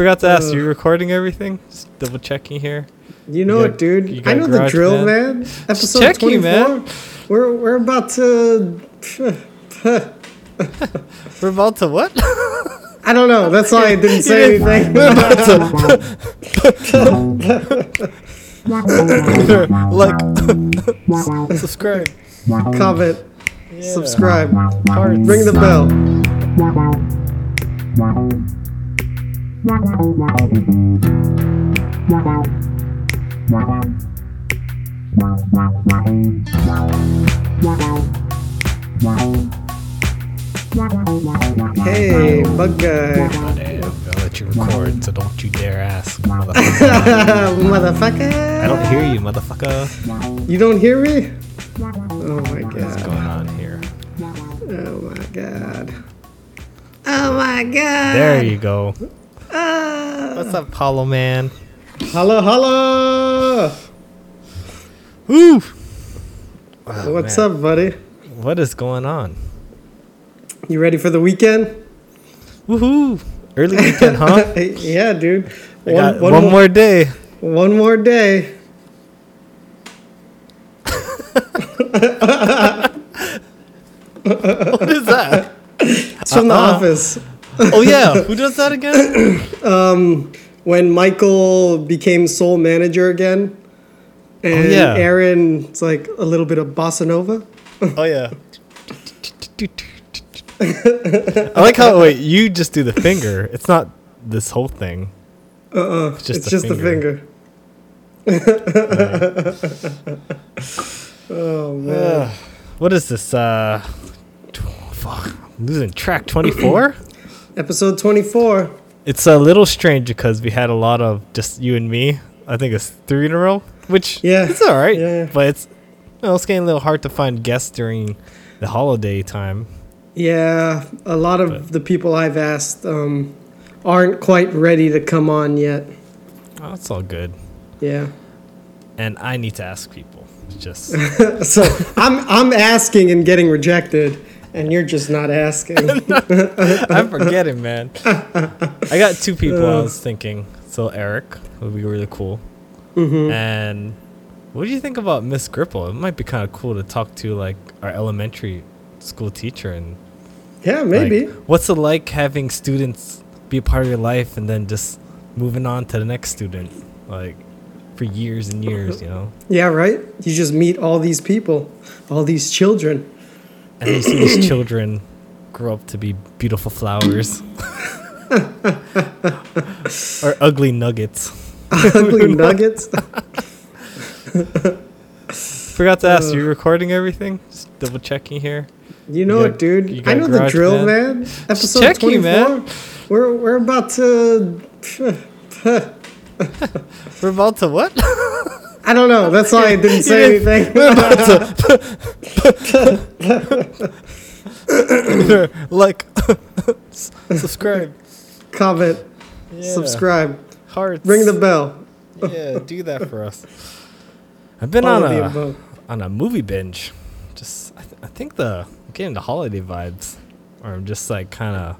Forgot to ask, Uh. you recording everything? Just double checking here. You know You it, dude. you I know the drill, Band? man. Episode checking, 24. man. We're we're about to. We're about to what? I don't know. That's why I didn't say anything. like, subscribe. Comment, Yeah. subscribe, Hearts. ring the bell. Hey, bug guy, I'll let you record, so don't you dare ask, motherfucker. motherfucker. I don't hear you, motherfucker. You don't hear me? Oh my god. What's going on here? Oh my god. Oh my god. There you go. Ah. What's up, Paulo man? Holla holla. Woo! Oh, What's man. up, buddy? What is going on? You ready for the weekend? Woohoo! Early weekend, huh? yeah, dude. I got one, mo- more day. one more day. What is that? It's from the Uh-uh. office. Oh yeah, who does that again? When Michael became sole manager again. And Oh, yeah. Aaron's like a little bit of bossa nova. Oh yeah. I like how wait you just do the finger. It's not this whole thing. Uh-uh. It's just it's the just finger. the finger. oh man. Ugh. what is this? Uh, fuck, I'm losing track. Twenty four. Episode 24. it's a little strange because we had a lot of just you and me. I think it's three in a row, which Yeah. it's all right. Yeah, yeah. But it's you know, it's getting a little hard to find guests during the holiday time. Yeah, a lot of But- the people I've asked um, aren't quite ready to come on yet. Oh, it's all good. Yeah. And I need to ask people. Just So I'm I'm asking and getting rejected, and you're just not asking. I'm forgetting, man. I got two people I was thinking. So Eric would be really cool. hmm And what do you think about Miss Gripple? It might be kind of cool to talk to like our elementary school teacher and Yeah, like, maybe. what's it like having students be a part of your life and then just moving on to the next student like for years and years, you know? Yeah, right. You just meet all these people, all these children. And you see these children grow up to be beautiful flowers or ugly nuggets. Ugly nuggets. Forgot to ask, are you recording everything? Just double checking here. You know it, dude. you I know the drill, Band? man. Episode checking, 24. man. We're we're about to. We're about to what? I don't know. That's why I didn't say anything. like, subscribe, Comment, yeah. subscribe, hearts, ring the bell. yeah, do that for us. I've been All on a above. on a movie binge. Just, I, th- I think the I'm getting the holiday vibes, or I'm just like kind of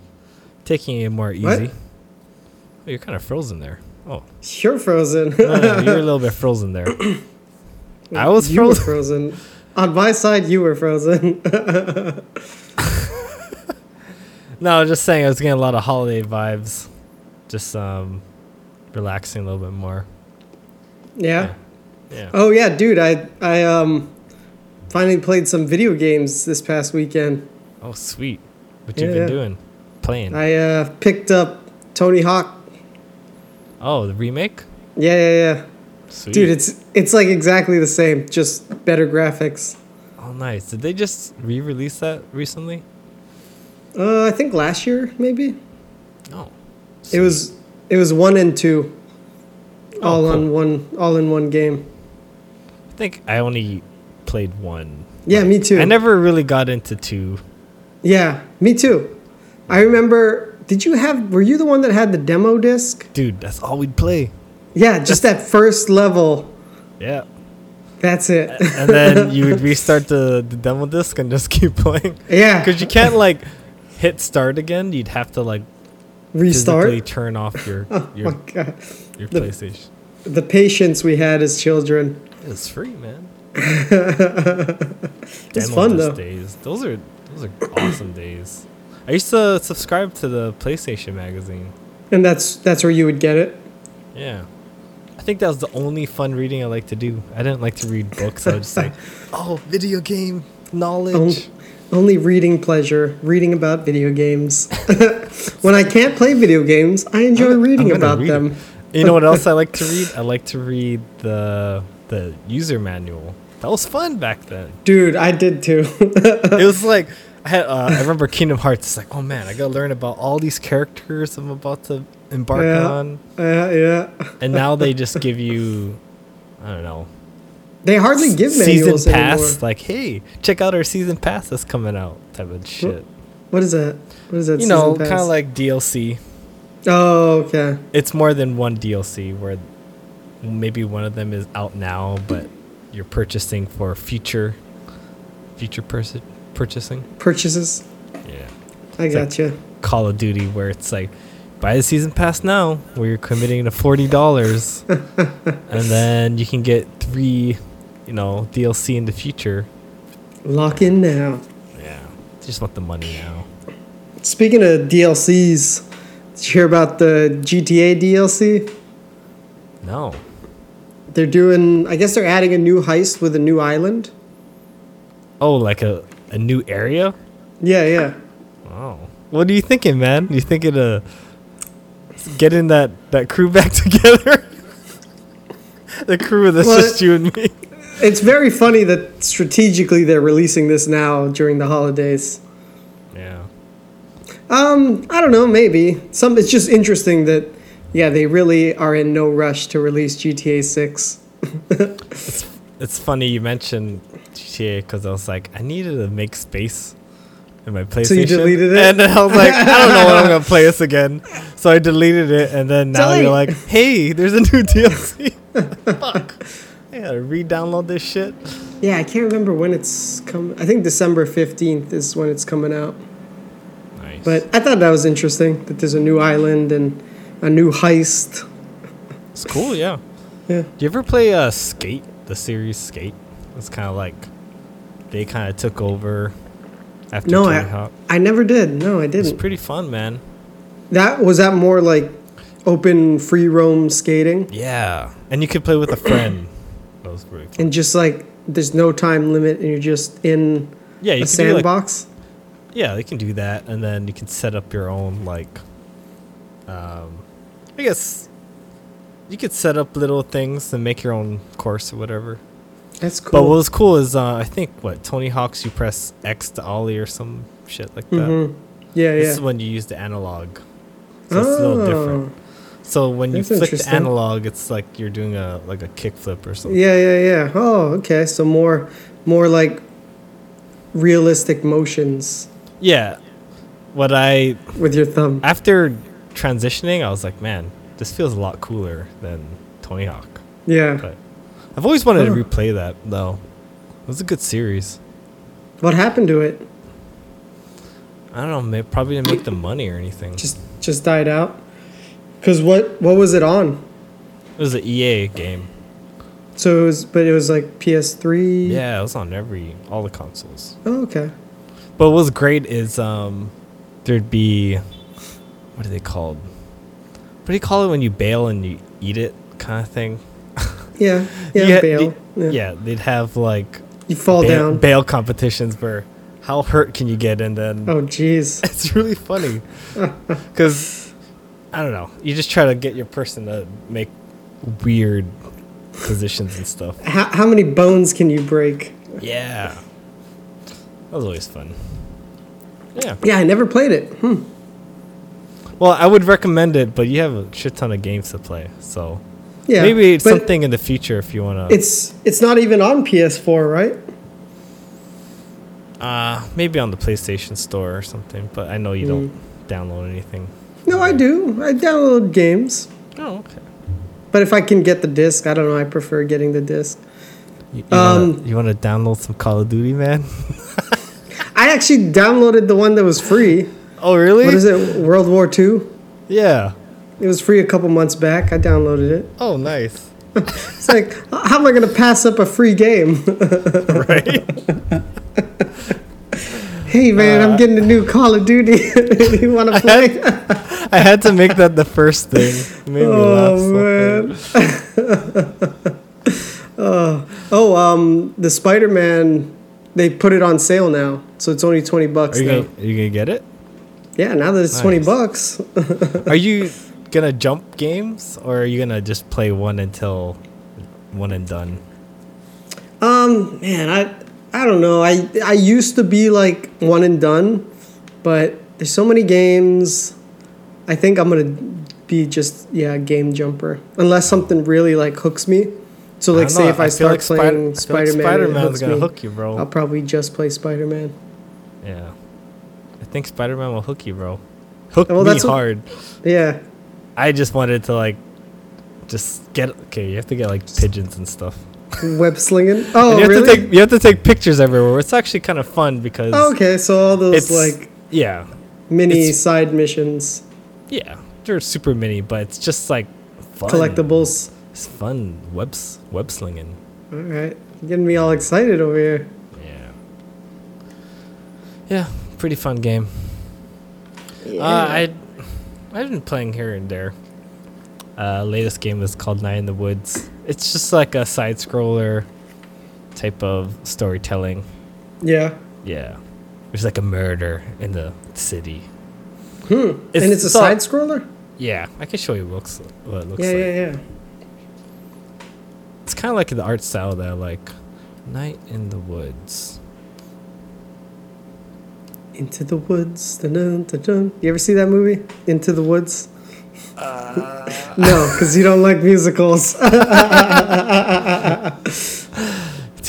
taking it more easy. What? Oh, you're kind of frozen there. Oh, You're frozen. no, no, you're a little bit frozen there. I was you frozen. frozen. On my side, you were frozen. No, I was just saying I was getting a lot of holiday vibes. Just um, relaxing a little bit more. yeah. Yeah. Oh yeah, dude. I I um finally played some video games this past weekend. Oh, sweet. What you Yeah, been yeah. doing? Playing. I uh picked up Tony Hawk. Oh, the remake. Yeah, yeah, yeah. Sweet. Dude, it's it's like exactly the same, just better graphics. oh, nice. Did they just re-release that recently? Uh, I think last year maybe. Oh. It was it was one and two, all Oh, cool. on one all in one game. I think I only played one. Yeah, me too. I never really got into two. Yeah, me too. I remember. Did you have? Were you the one that had the demo disc? Dude, that's all we'd play. Yeah, just that first level. Yeah. That's it. And then you would restart the, the demo disc and just keep playing. yeah. Because you can't like hit start again. You'd have to like Restart. turn off your Oh your my god. your The- PlayStation. The patience we had as children. It's free, man. It's fun though. Days. Those are those are awesome days. I used to subscribe to the PlayStation magazine. And that's that's where you would get it. Yeah. I think that was the only fun reading I like to do. I didn't like to read books. I was just like, oh, video game knowledge. Only reading pleasure, reading about video games. when I can't play video games, I enjoy I'm reading gonna about read them. it. You know what else I like to read? I like to read the the user manual. That was fun back then. Dude, I did too. It was like I had. Uh, I remember Kingdom Hearts. It's like, oh man, I gotta learn about all these characters I'm about to embark Yeah. on. yeah, yeah. And now they just give you, I don't know, They hardly give me season pass. anymore. Like, hey, check out our season pass that's coming out. Type of shit. What is that? What is that? You know, kind of like DLC. Oh, okay. It's more than one DLC where maybe one of them is out now, but you're purchasing for future, future pers- purchasing. Purchases. Yeah. I It's like- got you. Call of Duty where it's like buy the season pass now where you're committing to forty dollars and then you can get three, you know, DLC in the future. Lock in now. Yeah. Just want the money now. Speaking of DLCs, did you hear about the GTA DLC? No. They're doing. I guess they're adding a new heist with a new island. Oh, like a, a new area? Yeah, yeah. Oh. What are you thinking, man? You thinking of getting that, that crew back together? the crew that's Well, just you and me. It's very funny that strategically they're releasing this now during the holidays. Yeah. Um, I don't know, maybe. Some it's just interesting that yeah, they really are in no rush to release GTA 6. It's funny you mentioned GTA because I was like, I needed to make space in my PlayStation. So you deleted it? And then I was like, I don't know when I'm going to play this again. So I deleted it. And then now Delete. you're like, hey, there's a new DLC. Fuck. I gotta re download this shit. Yeah, I can't remember when it's come. I think December 15th is when it's coming out. Nice. But I thought that was interesting that there's a new island and a new heist. it's cool, yeah. Yeah. Do you ever play uh, Skate, the series Skate? It's kind of like they kind of took over after No, Tony I, Hawk. I never did. No, I didn't. It's pretty fun, man. That was that more like open free roam skating Yeah. And you could play with a friend. That was pretty fun. and just like there's no time limit and you're just in Yeah, you a can do like sandbox. Yeah, they can do that, and then you can set up your own like. Um, I guess you could set up little things and make your own course or whatever. That's cool. But what was cool is uh, I think what Tony Hawk's you press X to ollie or some shit like that. hmm Yeah, This yeah. is when you use the analog, so it's a little different. Oh, So when you That's flick the analog, it's like you're doing a like a kickflip or something. yeah, yeah, yeah. Oh, okay. So more, more like realistic motions Yeah. What I with your thumb. after transitioning, I was like, man, this feels a lot cooler than Tony Hawk. Yeah. But I've always wanted to replay that though. It was a good series. What happened to it? I don't know, probably didn't make the money or anything. Just, just died out. Cause what, what was it on? It was an EA game. So it was, but it was like PS3. Yeah, it was on every all the consoles. Oh, okay. But what was great is um there'd be what are they called? What do you call it when you bail and you eat it kind of thing? Yeah. Yeah. Bail. Yeah. Yeah. they'd have like You fall bail, down. bail competitions where how hurt can you get and then oh, jeez. it's really funny because I don't know. You just try to get your person to make weird positions and stuff. How, how many bones can you break? Yeah, that was always fun. Yeah. Yeah, I never played it. Hmm. Well, I would recommend it, but you have a shit ton of games to play, so Yeah. maybe it's something in the future if you want to. It's it's not even on PS4, right? uh maybe on the PlayStation Store or something. But I know you Mm. don't download anything. No, I do. I download games, Oh, okay. but if I can get the disc, I don't know. I prefer getting the disc. You, you wanna, Um, you want to download some Call of Duty, man? I actually downloaded the one that was free. Oh, really? What is it? World War Two? Yeah. It was free a couple months back. I downloaded it. Oh, nice. It's like, how am I going to pass up a free game? right? hey, man, I'm getting a new Call of Duty. you want to play? I had to make that the first thing. It made me laugh. Oh, so man. oh, oh, um, the Spider Man, they put it on sale now. So it's only 20 bucks Are you now. gonna, are you gonna get it? Yeah, now that it's 20 bucks. Are you gonna jump games or are you gonna just play one until one and done? Um, man, I I don't know. I I used to be like one and done, but there's so many games. I think I'm gonna be just yeah game jumper unless something really like hooks me. So like say know, if I, feel start like Spider- playing I feel Spider Man, Spider-Man's gonna hook you, bro. I'll probably just play Spider Man. Yeah. I think Spider Man will hook you, bro. Hook Well, me that's what- hard. Yeah, I just wanted to like just get okay, you have to get like pigeons and stuff. web slinging. Oh, you have really? to take you have to take pictures everywhere. It's actually kind of fun because oh, okay, so all those it's like yeah. mini it's- side missions, Yeah. They're super mini, but it's just like fun. collectibles. It's fun. Webs web slinging. All right, getting me all excited over here. Yeah. Yeah, pretty fun game. Yeah. Uh, I I've been playing here and there. Uh, latest game is called Night in the Woods. It's just like a side scroller type of storytelling. yeah. Yeah. There's like a murder in the city. Hmm. It's- and it's a side scroller. Yeah, I can show you what, looks, what it looks Yeah, like. yeah, yeah. It's kind of like the art style that I like. Night in the Woods. Into the woods. Dun, dun, dun. You ever see that movie? Into the Woods? Uh. no, because you don't like musicals.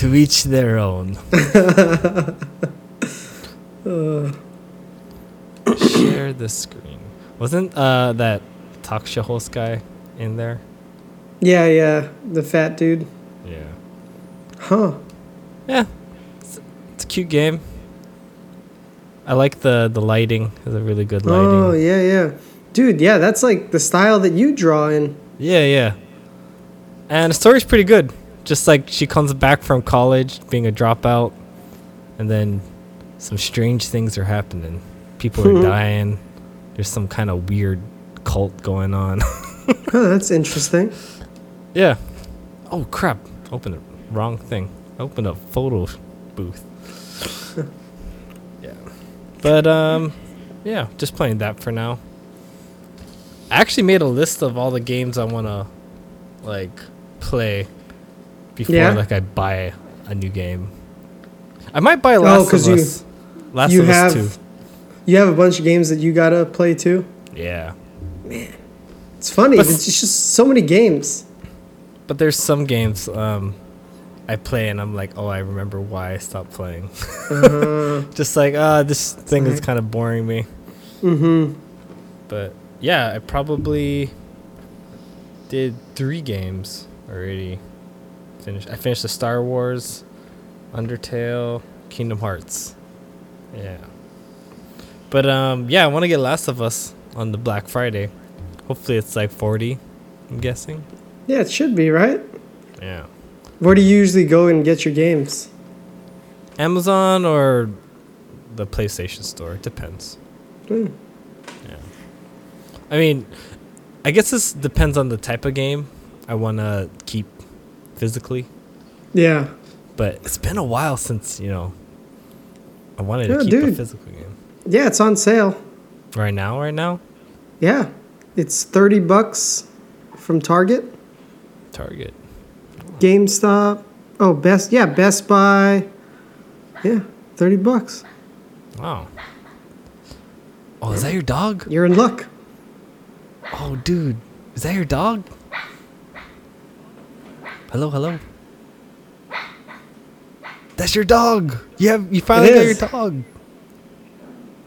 To each their own. Share the screen. Wasn't uh, that talk show host guy in there? yeah, yeah. The fat dude. Yeah. Huh. Yeah. It's, it's a cute game. I like the the lighting. It's a really good lighting. Oh, yeah, yeah. Dude, yeah, that's like the style that you draw in. Yeah, yeah. And the story's pretty good. Just like she comes back from college being a dropout, and then some strange things are happening. People are dying. There's some kind of weird cult going on. Huh, that's interesting. yeah. Oh crap! Open the wrong thing. Open a photo booth. But um, yeah, just playing that for now. I actually made a list of all the games I want to like play before Yeah? like I buy a new game. I might buy Last of 'cause you- Us. Last you of have Us 2. you have a bunch of games that you gotta play too. Yeah. Man, it's funny. But- It's just so many games. But there's some games um I play and I'm like, "Oh, I remember why I stopped playing." Uh, Just like, "Ah, this thing is kind of boring me." mm-hmm. But yeah, I probably did 3 games already. Finished I finished the Star Wars, Undertale, Kingdom Hearts. Yeah. But um yeah, I want to get Last of Us on the Black Friday. Hopefully it's like 40, I'm guessing. Yeah, it should be right. Yeah. Where do you usually go and get your games? Amazon or the PlayStation Store. It depends. Hmm. Yeah. I mean, I guess this depends on the type of game I want to keep physically. Yeah. But it's been a while since, you know, I wanted Yeah, to keep a physical game. Yeah, it's on sale. Right now, right now, Yeah. It's 30 bucks from Target, Target. GameStop. Oh, Best yeah, Best Buy. Yeah, 30 bucks. Wow. Oh, is that your dog? You're in luck. Oh, dude. Is that your dog? Hello, hello. That's your dog. You have you finally got your dog.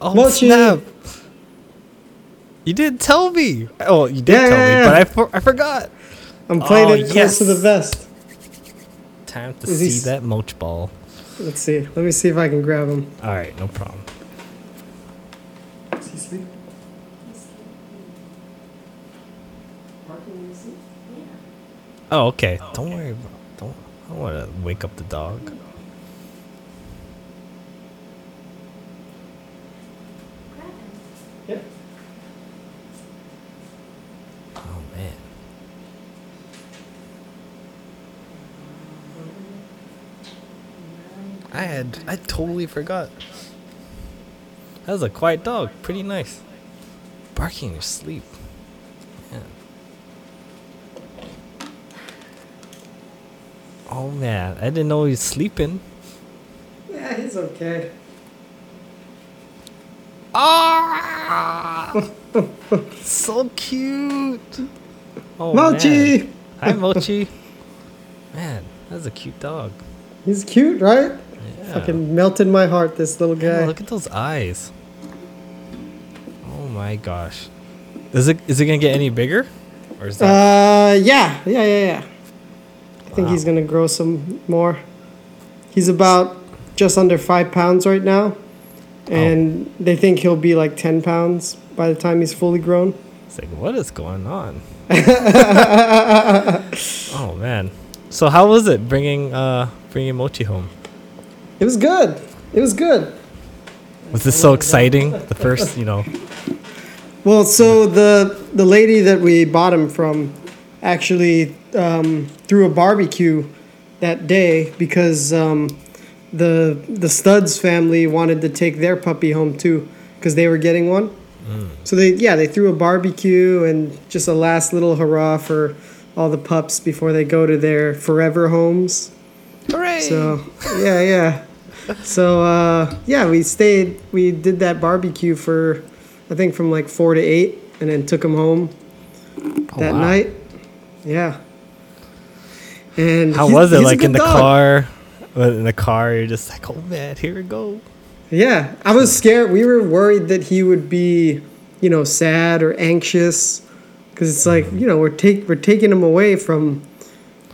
Oh Mochi. snap! You didn't tell me. Oh, you did Yeah, tell yeah, me, yeah. but I, for, I forgot. I'm playing Oh, it close to the vest. Time to Is see s- that moch ball. Let's see. Let me see if I can grab him. All right, no problem. Is he asleep? Oh, okay. Don't worry about. Don't. I don't want to wake up the dog. Yep. Oh man. I had. I totally forgot. That was a quiet dog. Pretty nice. Barking in your sleep. Yeah. Oh man, I didn't know he was sleeping. Yeah, he's okay. Ah! so cute. Oh, Mochi! man. Hi, Mochi. Man, that's a cute dog. He's cute, right? Yeah. Fucking melted my heart, this little Yeah, guy. look at those eyes. Oh my gosh. Is it is it gonna get any bigger? Or is that Uh, yeah, yeah, yeah, yeah. I think he's gonna grow some more. He's about just under five pounds right now, and they think he'll be like ten pounds by the time he's fully grown. it's like what is going on? oh man. So how was it bringing uh bringing Mochi home? It was good. It was good. Was this so exciting? The first, you know. Well, so the the lady that we bought him from actually um, threw a barbecue that day because um, the the Studs family wanted to take their puppy home too because they were getting one. So they yeah they threw a barbecue and just a last little hurrah for all the pups before they go to their forever homes. Hooray! So yeah, yeah. So uh, yeah, we stayed. We did that barbecue for, I think from like four to eight, and then took him home Oh, that wow. night. Yeah. And How was it? Like in the dog. car? In the car, you're just like, oh man, here we go. Yeah, I was scared. We were worried that he would be, you know, sad or anxious, because it's like you know we're take we're taking him away from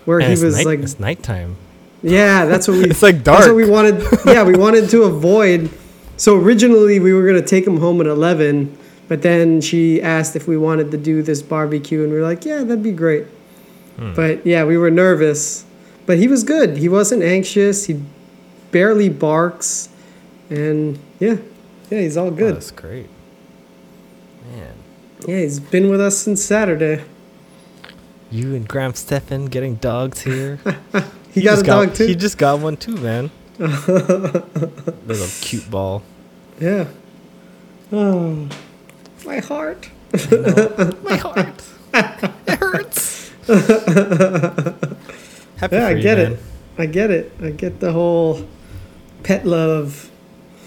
where And he was night- like it's nighttime. Yeah, that's what we. It's like dark. That's what we wanted. Yeah, we wanted to avoid. So originally we were gonna take him home at eleven, but then she asked if we wanted to do this barbecue, and we were like, yeah, that'd be great. Hmm. But yeah, we were nervous, but he was good. He wasn't anxious. He barely barks, and yeah, yeah, he's all Oh, good. that's great. Man, Yeah, he's been with us since Saturday. you and Graham Stephan getting dogs here. He, got just a dog too. He just got one too, man. Little cute ball. yeah. Oh, my heart. My heart. it hurts. Happy Yeah, I get it. I get it. I get the whole pet love.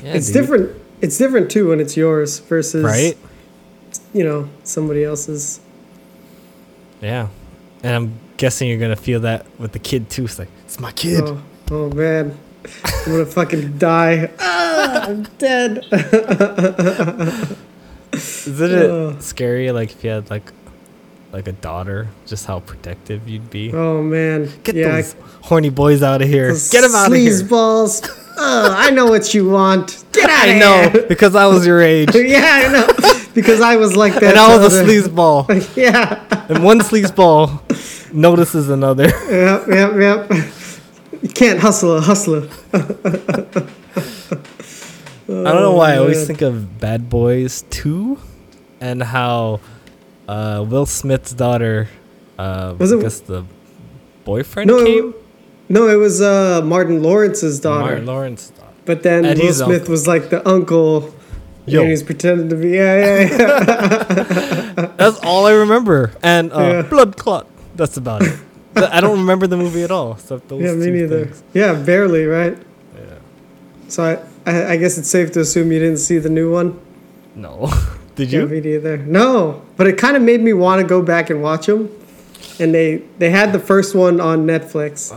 Yeah, it's dude. different. It's different too when it's yours versus right? you know somebody else's. Yeah, and I'm guessing you're gonna feel that with the kid too. It's like it's my kid. Oh, oh man, I'm gonna fucking die. Ah, I'm dead. Isn't it Ugh. scary? Like if you had like like a daughter, just how protective you'd be. Oh man, Get yeah. those horny boys out of here. Get them out of here. balls. Oh, I know what you want. Get out of I know here. because I was your age, yeah, I know. Because I was like that. and I was a sleazeball, Yeah. and one sleazeball notices another. Yep. Yep. Yep. You can't hustle a hustler. I don't know why I always think of Bad Boys 2 and how uh, Will Smith's daughter, uh, Was I guess the boyfriend No, came? no, it was uh, Martin Lawrence's daughter. Martin Lawrence. daughter. But then Will Smith uncle. was like the uncle. Yo. And he's pretending to be. Yeah, yeah, yeah. That's all I remember. And uh, Yeah. Blood Clot. That's about it. I don't remember the movie at all. So those yeah, me neither. things. Yeah, barely, right? Yeah. So I, I, I guess it's safe to assume you didn't see the new one. No. Did Yeah, you? me neither. No, but it kind of made me want to go back and watch them. And they they had the first one on Netflix.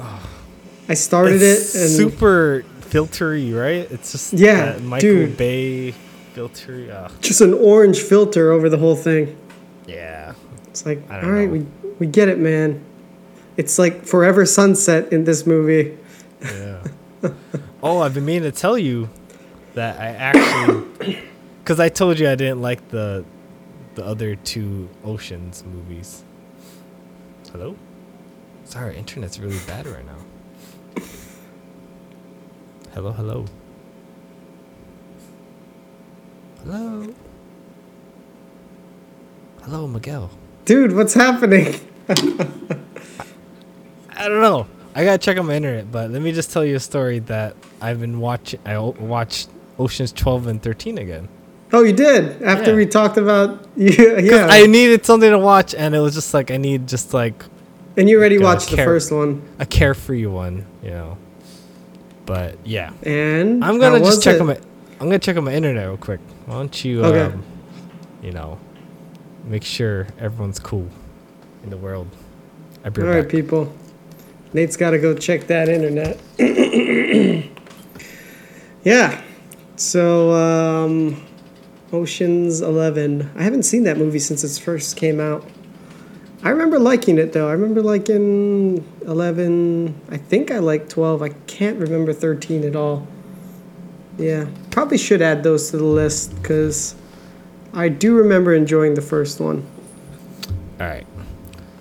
I started It's it and super filtery, right? It's just Yeah, Michael dude. Bay filtery. Uh, just an orange filter over the whole thing. yeah. It's like, all right, know. we we get it, man. It's like forever sunset in this movie. Yeah. oh, I've been meaning to tell you that I actually, because I told you I didn't like the the other two Oceans movies. Hello? Sorry, internet's really bad right now. Hello, hello. Hello. Hello, Miguel. Dude, what's happening? I don't know. I gotta check on my internet, but let me just tell you a story that I've been watching. I o- watched Ocean's 12 and 13 again. Oh, you did after Yeah. we talked about yeah, yeah. I needed something to watch, and it was just like I need just like and you already God, watched the first one, a carefree one, you know. But yeah, and I'm gonna just check it? on my. I'm gonna check on my internet real quick. Why don't you, Okay. um, you know, make sure everyone's cool in the world. All right right, back. people. Nate's got to go check that internet. yeah. So, um, Ocean's Eleven. I haven't seen that movie since it first came out. I remember liking it though. I remember liking eleven. I think I liked twelve. I can't remember thirteen at all. Yeah, probably should add those to the list because I do remember enjoying the first one. All right.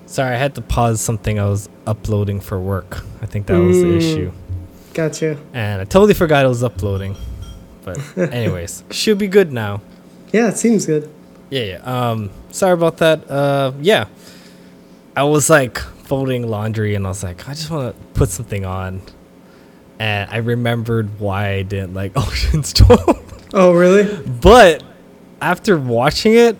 Sorry, I had to pause something I was uploading for work. I think that was the Mm. issue. Gotcha. And I totally forgot I was uploading. But anyways, should be good now. Yeah, it seems good. Yeah, yeah. Um, sorry about that. Uh, yeah. I was like folding laundry and I was like, I just want to put something on. And I remembered why I didn't like Ocean's 12. Oh, really? but after watching it,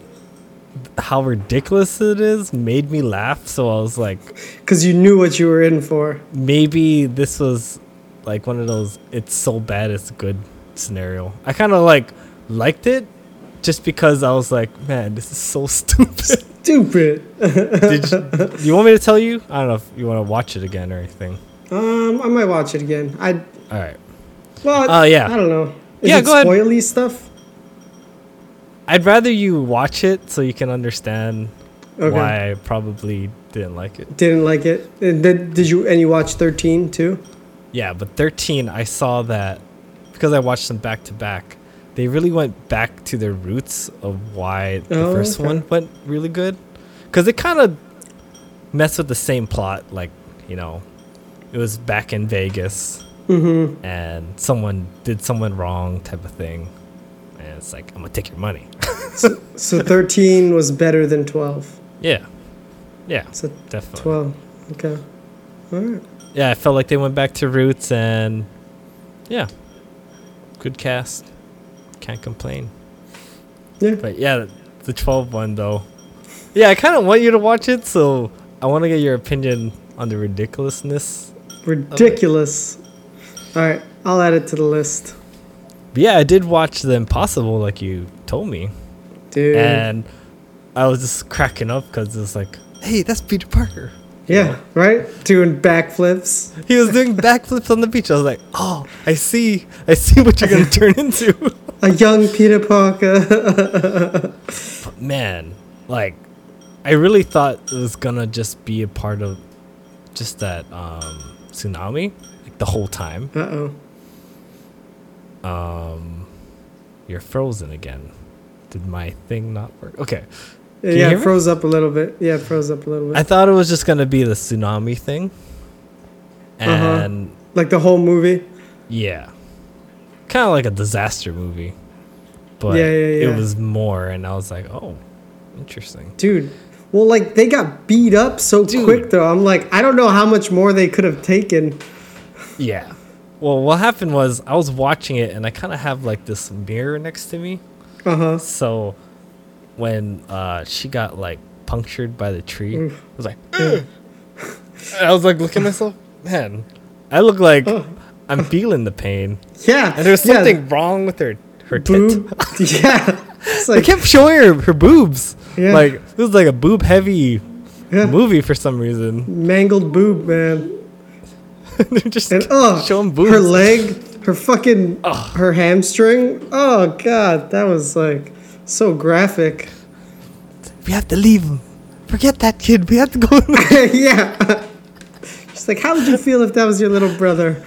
how ridiculous it is made me laugh. So I was like, Because you knew what you were in for. maybe this was like one of those it's so bad it's good scenario. I kind of like liked it just because I was like, man, this is so stupid. Stupid. Did you, do you want me to tell you? I don't know if you want to watch it again or anything. Um, I might watch it again. I All right. well, Oh, yeah. I don't know. Is Yeah, it go ahead. spoily stuff? I'd rather you watch it so you can understand Okay. why I probably didn't like it. Didn't like it. Did, did you and you watch thirteen too? Yeah, but 13, I saw that because I watched them back to back. They really went back to their roots of why the Oh, first okay. one went really good. Because it kind of messed with the same plot. Like, you know, it was back in Vegas Mm-hmm. and someone did someone wrong type of thing. And it's like, I'm to take your money. So thirteen was better than twelve. yeah. Yeah, So definitely. twelve. Okay. All right. Yeah, I felt like they went back to roots and yeah, good cast. Can't complain. Yeah. But yeah, the 12 one though. Yeah, I kind of want you to watch it, so I want to get your opinion on the ridiculousness. Ridiculous. All right, I'll add it to the list, But yeah, I did watch The Impossible, like you told me, dude. and I was just cracking up because it's like, hey, that's Peter Parker. yeah, right. Doing backflips. He was doing backflips on the beach. I was like, oh, I see, I see what you're gonna turn into. A young Peter Parker. Man, like, I really thought it was gonna just be a part of just that um, tsunami, like the whole time. uh oh. Um, you're frozen again. Did my thing not work? Okay. you Yeah, it me? froze up a little bit. Yeah, it froze up a little bit. I thought it was just gonna be the tsunami thing, Uh-huh. and like the whole movie. yeah, kind of like a disaster movie, but Yeah, yeah, yeah. it was more, and I was like, oh, interesting. Dude. Well, like they got beat up so Dude. quick though. I'm like, I don't know how much more they could have taken. Yeah. Well, what happened was I was watching it, and I kind of have like this mirror next to me, Uh huh. so when uh, she got like punctured by the tree, Oof. I was like, "Ugh." I was like looking at myself, man, I look like Oh. I'm feeling the pain, Yeah. and there's yeah, something wrong with her her tit. Boob. yeah. It's They kept showing her her boobs. Yeah. Like this was like a boob heavy yeah, movie for some reason. mangled boob, man. They're just And oh, showing boobs. her leg, her fucking, her hamstring. Oh god, that was like so graphic. We have to leave him. Forget that kid. We have to go. yeah. She's like, how would you feel if that was your little brother?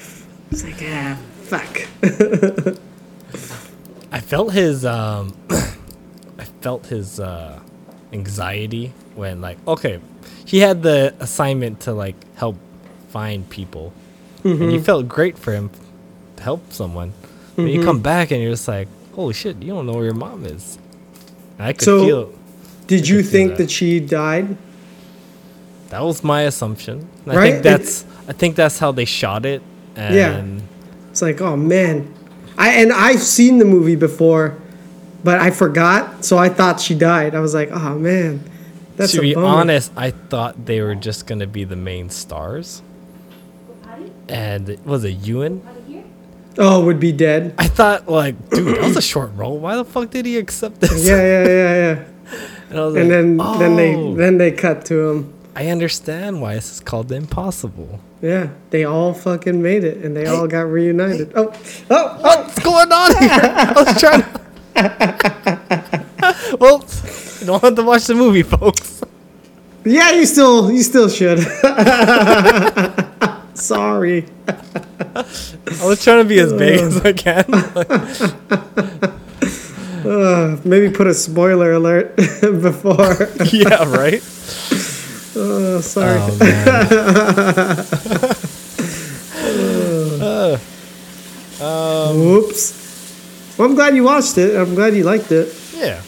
It's like, ah, fuck. I felt his um I felt his uh anxiety when like okay, he had the assignment to like help find people, and Mm-hmm. you felt great for him to help someone. But you Mm-hmm. come back and you're just like, holy shit, you don't know where your mom is. And I could So- feel Did you feel think that. that. she died? that was my assumption. And I Right? think that's I think that's how they shot it. And Yeah. It's like, oh man, I and I've seen the movie before, but I forgot, so I thought she died. I was like, oh man, that's to a be bummer. honest, I thought they were just gonna be the main stars. And was it Ewan? Oh, would be dead. I thought like, dude, that was a short role. Why the fuck did he accept this? Yeah, yeah, yeah, yeah. And, And like, then then they "Oh, then they cut to him. I understand why this is called the impossible. Yeah, they all fucking made it, and they all got reunited. Oh, oh, oh! What's going on here? I was trying. well, you don't have to watch the movie, folks. Yeah, you still you still should. Sorry. I was trying to be as big as I can. Uh, maybe put a spoiler alert before. yeah, right. Oh, sorry. Oh man. Uh, Whoops. Well, I'm glad you watched it. I'm glad you liked it. yeah,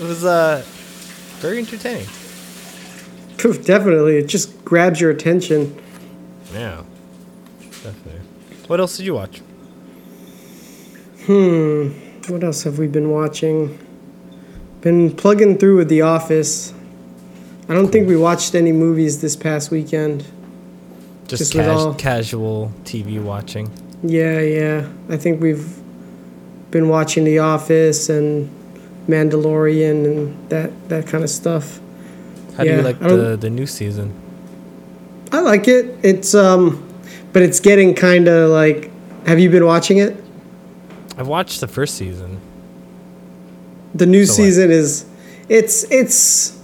it was uh very entertaining. Poof, Definitely, it just grabs your attention. Yeah, definitely. What else did you watch? Hmm. What else have we been watching? Been plugging through with The Office. I don't think we watched any movies this past weekend. Just, Just cas- all- casual TV watching. Yeah, yeah. I think we've been watching The Office and Mandalorian and that that kind of stuff. How do you like the the new season? I like it. It's um, but it's getting kind of like. Have you been watching it? I've watched the first season. The new So season is, it's it's,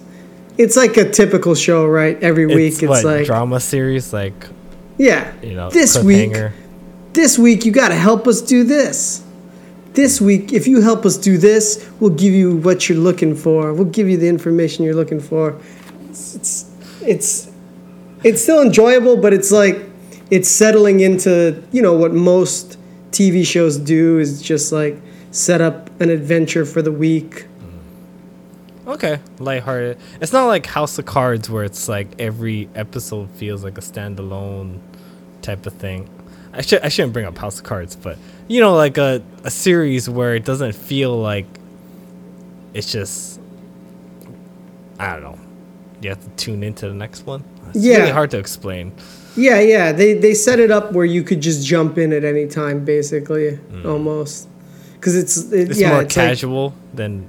it's like a typical show, right? Every week, it's, it's, like drama series, like yeah. you know, this week, this week you got to help us do this. This week, if you help us do this, we'll give you what you're looking for. We'll give you the information you're looking for. It's it's it's, it's still enjoyable, but it's like it's settling into you know what most TV shows do is just like set up an adventure for the week. Mm. Okay, lighthearted. It's not like House of Cards where it's like every episode feels like a standalone type of thing. I should I shouldn't bring up House of Cards, but you know, like a a series where it doesn't feel like it's just I don't know. You have to tune into the next one. It's Yeah. really hard to explain. Yeah, yeah. They they set it up where you could just jump in at any time, basically, hmm. almost. Because it's it, It's yeah, more it's like- casual than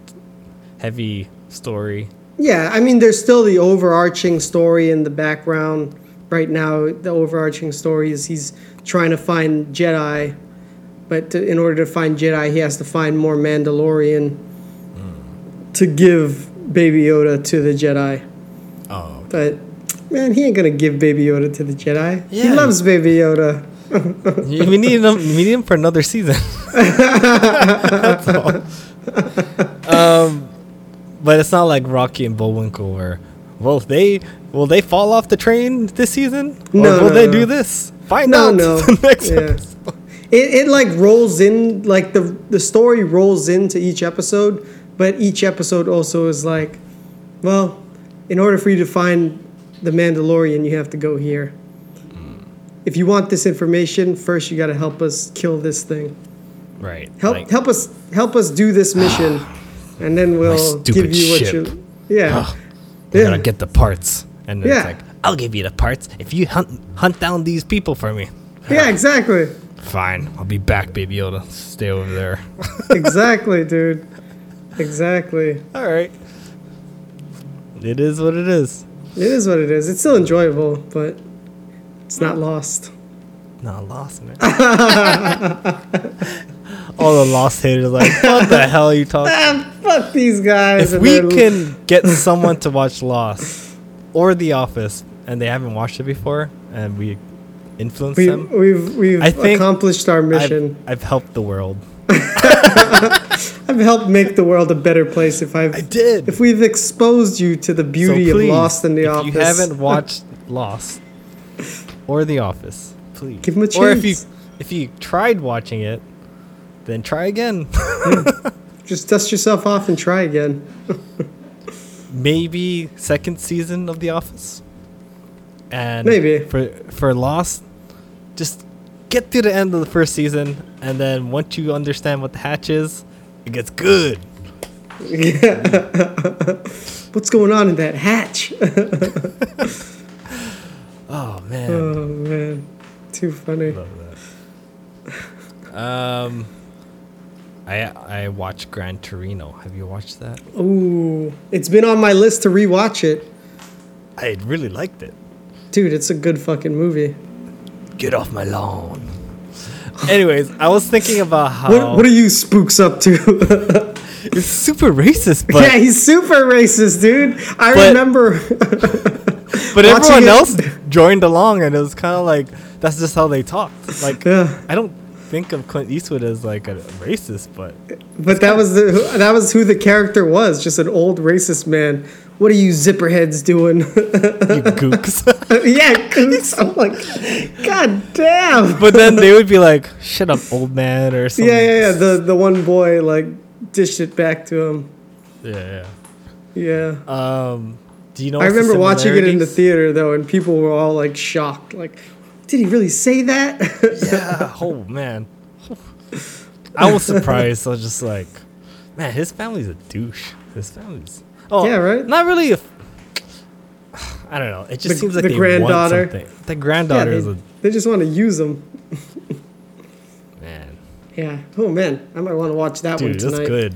heavy story. yeah, I mean, there's still the overarching story in the background. Right now, the overarching story is he's trying to find Jedi, but to, in order to find Jedi, he has to find more Mandalorian hmm. to give Baby Yoda to the Jedi. Oh, But man, he ain't gonna give Baby Yoda to the Jedi. He loves Baby Yoda. we need him. We need him for another season. That's all. Um, but it's not like Rocky and Bullwinkle where, well, they will they fall off the train this season, or No, will no, they no. do this? Find No, out no. next Yeah. episode. It, it like rolls in like the the story rolls into each episode, but each episode also is like, well, in order for you to find the Mandalorian, you have to go here. Hmm. If you want this information, first you got to help us kill this thing. Right. Help like, help us help us do this mission, and then we'll give you what ship. you. Yeah. We're yeah. gonna get the parts, and then Yeah. it's like, I'll give you the parts if you hunt hunt down these people for me. yeah, exactly. Fine, I'll be back, Baby Yoda. Stay over there. exactly, dude. Exactly. All right. It is what it is. It is what it is. It's still enjoyable, but it's not lost. Not lost, man. All the lost haters like, what the hell are you talking? Ah, fuck these guys. If we can get someone to watch Lost or The Office and they haven't watched it before, and we influence we, them, we've we've I think accomplished our I've, mission. I've helped the world. I've helped make the world a better place if I've I did. if we've exposed you to the beauty So of Lost in the if Office. you haven't watched Lost or The Office, please Give 'em a chance. Or if you if you tried watching it, then try again. Hmm. just dust yourself off and try again. Maybe second season of The Office. And Maybe. for for Lost, just get to the end of the first season, and then once you understand what the hatch is, it gets good. Yeah. What's going on in that hatch? Oh man. oh man, too funny. Love that. Um, I I watched Gran Torino. Have you watched that? Ooh, it's been on my list to rewatch it, I really liked it. dude. It's a good fucking movie. Get off my lawn. Anyways, I was thinking about uh, how What What are you spooks up to? it's super racist, but yeah, he's super racist, dude. I But- remember. but everyone it- else joined along, and it was kind of like that's just how they talked. Like Yeah. I don't think of Clint Eastwood as like a racist, but But that was the that was who the character was, just an old racist man. What are you zipperheads doing? you gooks. yeah, gooks. I'm like, God damn. but then they would be like, "Shut up, old man," or something. yeah, yeah, yeah. The the one boy like dished it back to him. yeah, Yeah. yeah. Um, do you know? I remember watching it in the theater though, and people were all like shocked. Like, did he really say that? yeah. Oh man, I was surprised. I was just like, man, his family's a douche. His family's. Oh, Yeah, right? Not really. A, I don't know. It just The- seems like the they granddaughter. want something. The yeah, granddaughter they, is a they just want to use them. man. Yeah. Oh man, I might want to watch that one Dude, tonight. that's good.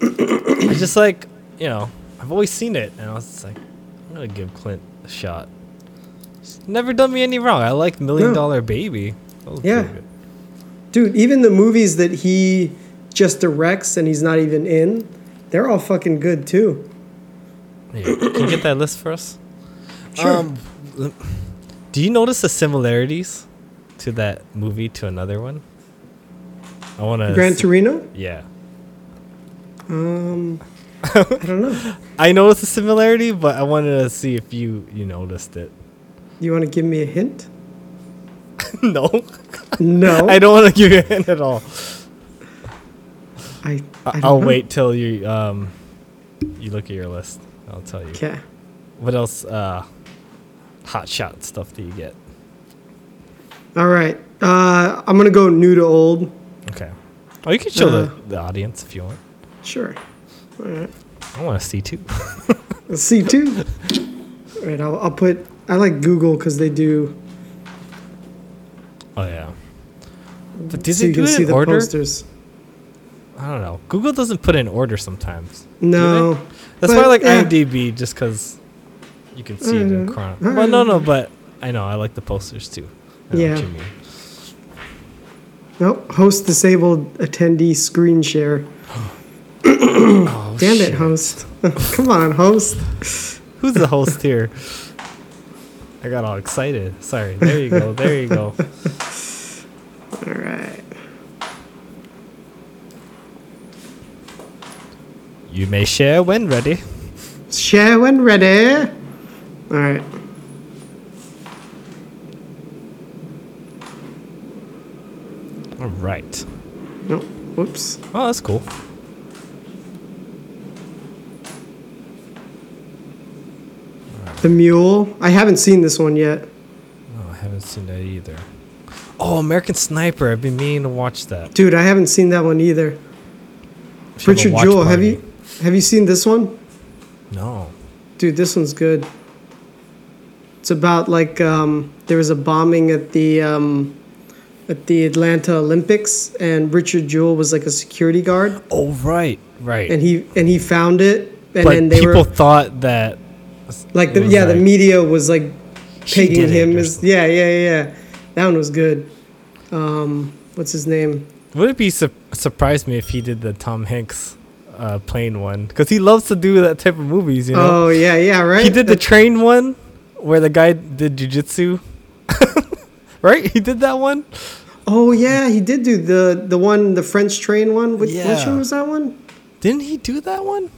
I just like you know. I've always seen it, and I was just like, I'm gonna give Clint a shot. He's never done me any wrong. I like Million No. Dollar Baby. That Yeah. Dude, even the movies that he just directs and he's not even in, they're all fucking good too. Yeah. Can you get that list for us? Sure. Um, do you notice the similarities to that movie to another one? I want to. Gran Torino? Yeah. Um, I don't know. I noticed the similarity, but I wanted to see if you you noticed it. You want to give me a hint? no, No. I don't want to give you a hint at all. I, I I don't I'll know. wait till you um you look at your list. I'll tell you. Okay. What else? Uh, hot shot stuff do you get? All right. Uh, I'm gonna go new to old. Okay. Oh, you can show Uh, the, the audience if you want. Sure. All right. I want to see too. Let's see two. All right. I'll, I'll put. I like Google because they do. oh yeah. But did so they you do it see in the order? posters. I don't know. Google doesn't put in order sometimes. No. That's But, why I like yeah. IMDb just because you can see it in Uh, chron. uh, But no, no. But I know I like the posters too. Yeah. what you mean. Nope. Host disabled attendee screen share. Oh, Damn shit. it, host. Come on, host. Who's the host here? I got all excited. Sorry. There you go. There you go. All right. You may share when ready. Share when ready. All right. All right. No. Whoops. Oh, that's cool. The Mule. I haven't seen this one yet. Oh, I haven't seen that either. Oh, American Sniper. I've been meaning to watch that. Dude, I haven't seen that one either. Should have a Richard Jewell, have you have you seen this one? No. Dude, this one's good. It's about like um, there was a bombing at the um, at the Atlanta Olympics, and Richard Jewell was like a security guard, Oh, right. Right. and he and he found it, and but then they people were thought that. like the yeah the media was like pegging him as yeah yeah yeah yeah. That one was good. Um, what's his name? Would it be su- surprised me if he did the Tom Hanks uh, plane one? Because he loves to do that type of movies, you know? Oh yeah yeah right. he did the train one where the guy did jujitsu. right? He did that one? Oh yeah, he did do the the one the French train one. Which, which one was that one? Didn't he do that one?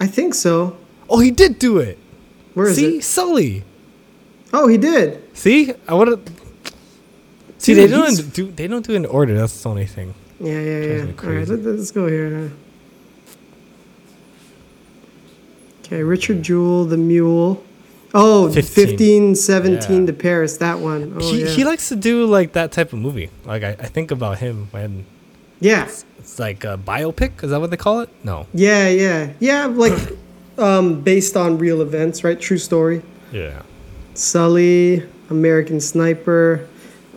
I think so. Oh, he did do it. Where is See, it? Sully. Oh, he did. See, I would have. See, Dude, they don't do. They don't do it in order. That's the only thing. Yeah, yeah, yeah. All right, let, let's go here. Okay, Richard Jewell, the Mule. Oh, 15. 15, 17 Yeah. to Paris, that one. Oh, he yeah. he likes to do like that type of movie. Like I, I think about him when yeah, it's like a biopic. Is that what they call it? No. yeah, yeah. Yeah, like um, based on real events, right? True story. Yeah. Sully, American Sniper,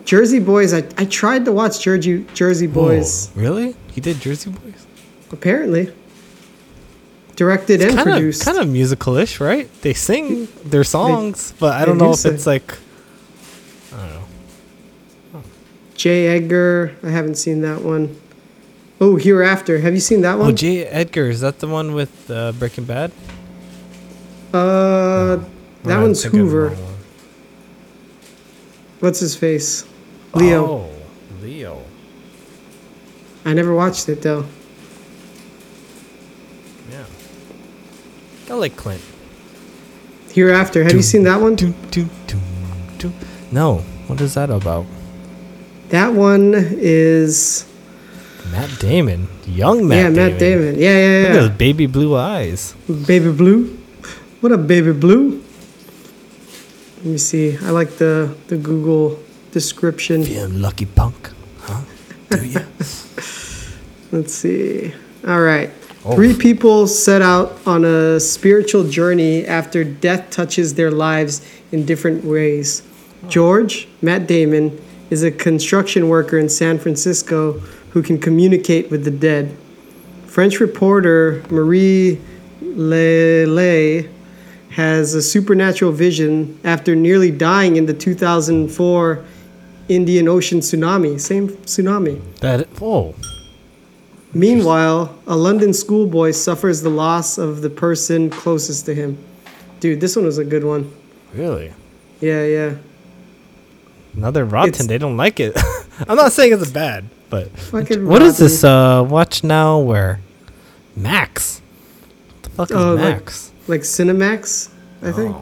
Jersey Boys. I, I tried to watch Jersey Jersey Boys. Whoa, really? He did Jersey Boys. Apparently, directed and Kind of produced. kind of musical-ish, right? They sing their songs, but I don't do know if sing. it's like. I don't know. J. Edgar. I haven't seen that one. Oh, Hereafter. Have you seen that Oh, one? J. Edgar is that the one with uh, Breaking Bad? uh, that Or one's of Hoover. one. What's his face? Leo. Oh, Leo. I never watched it though. Yeah. I like Clint. Hereafter. Have you seen that one? Doo, doo, doo, doo. No. What is that about? That one is Matt Damon. Young Matt yeah, Damon. Matt Damon. Yeah, yeah, Look at yeah. those baby blue eyes. Baby Blue. What a Baby Blue? Let me see. I like the the Google description. Feeling lucky punk. Huh? Do you? Let's see. All right. Oh. Three people set out on a spiritual journey after death touches their lives in different ways. George, Matt Damon, is a construction worker in San Francisco who can communicate with the dead. French reporter Marie Lelay has a supernatural vision after nearly dying in the 2004 Indian Ocean tsunami. Same tsunami. that. Oh. Meanwhile, a London schoolboy suffers the loss of the person closest to him. Dude, this one was a good one. Really? Yeah, yeah. Another rotten. It's- they don't like it. I'm not saying it's bad, but Fucking what is rotten. this? Uh, watch now. Where? Max. What the fuck is Oh, like- Max? Like Cinemax, I think.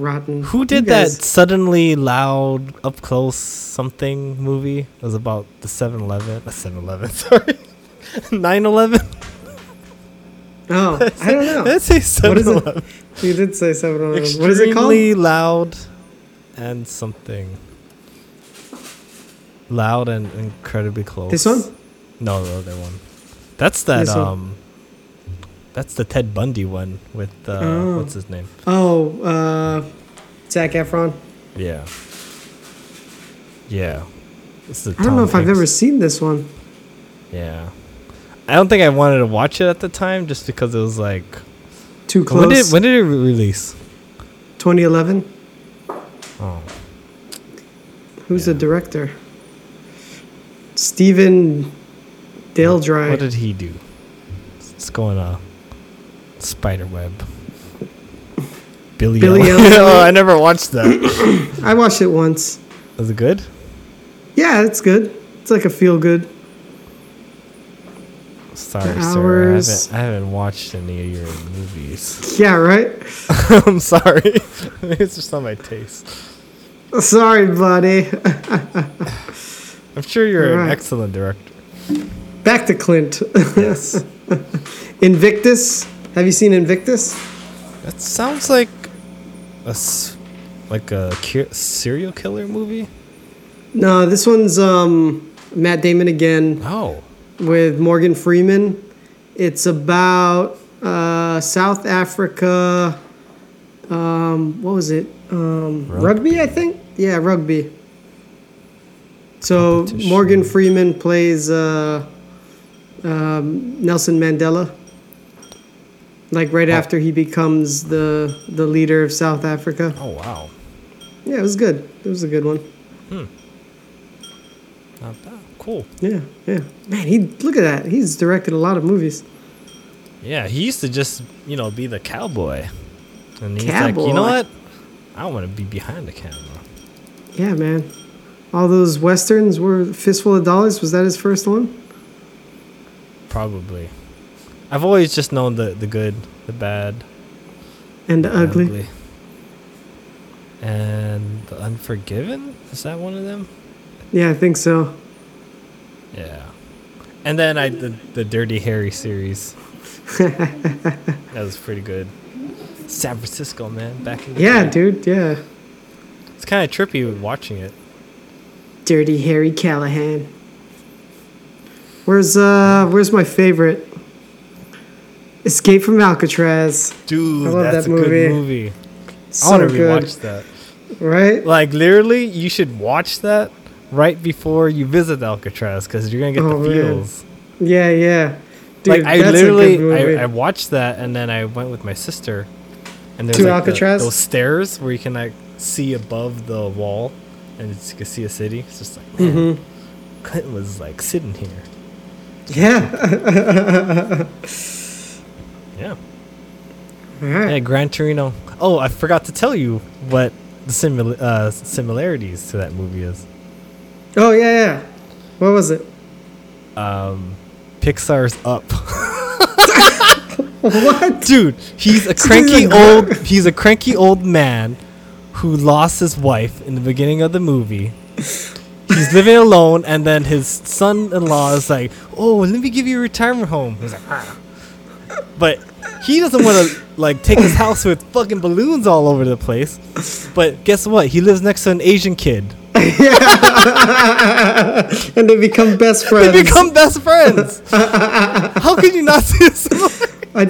Rotten. Who did that suddenly loud up close something movie? It was about the 7-Eleven. Uh, 7-Eleven, sorry. 9-11? Oh, I don't know. Let's say What is 7-Eleven. it? You did say 7 What is it called? Extremely loud and something. Loud and incredibly close. This one? No, the other one. That's that This um that's the Ted Bundy one with uh Oh. what's his name? Oh, uh, Zac Efron. Yeah. Yeah. This is I don't know if I've ever seen this one. Yeah. I don't think I wanted to watch it at the time just because it was like Too close. when did when did it release? 2011. Oh. Who's Yeah. the director? Steven Dale Dry. What did he do? What's going on a spider web. Billy, Billy Elliot. Elliot. oh, I never watched that. I watched it once. Was it good? Yeah, it's good. It's like a feel good. Sorry, sir. I haven't, I haven't watched any of your movies. Yeah, right? I'm sorry. it's just not my taste. Sorry, buddy. I'm sure you're an excellent director. Back to Clint. Yes. Invictus. Have you seen Invictus? that sounds like a like a serial killer movie. No, this one's um, Matt Damon again Oh. with Morgan Freeman. It's about uh, South Africa. Um, what was it? Um, Rugby. rugby, I think. Yeah, rugby. So Morgan Freeman plays uh, um, Nelson Mandela. Like right after he becomes the the leader of South Africa. Oh wow. Yeah, it was good. It was a good one. Hmm. Not bad. Cool. Yeah, yeah. Man, he look at that. He's directed a lot of movies. Yeah, he used to just you know be the cowboy, and he's like, Cowboy. you know what? I want to be behind the camera. Yeah, man. All those westerns were Fistful of Dollars. Was that his first one? probably. I've always just known the the good, the bad, And the the ugly. and the Unforgiven. Is that one of them? Yeah, I think so. Yeah. And then I the the Dirty Harry series. that was pretty good. San Francisco, man, back in the Yeah, day. dude. Yeah. It's kind of trippy watching it. Dirty Harry Callahan. Where's uh where's my favorite? Escape from Alcatraz. Dude, I love that's that a movie. good movie. I want to rewatch that. Right? Like literally, you should watch that right before you visit Alcatraz because you're gonna get Oh, the man. feels. Yeah, yeah. Dude, like I that's literally, a good movie. I, I watched that and then I went with my sister, and there's To like the- Alcatraz? those stairs where you can like see above the wall, and it's, you can see a city. It's just like man, Mhm. Clinton was like sitting here. Yeah. Yeah. All right. Yeah, Gran Torino. Oh, I forgot to tell you what the simil- uh, similarities to that movie is. Oh yeah, yeah. What was it? Um, Pixar's Up. What? Dude, he's a cranky old he's a cranky old man who lost his wife in the beginning of the movie. He's living alone and then his son-in-law is like, "Oh, let me give you a retirement home." He's like, "Ah." But he doesn't want to like take his house with fucking balloons all over the place. But guess what? He lives next to an Asian kid. And they become best friends. They become best friends. How could you not see this? I, I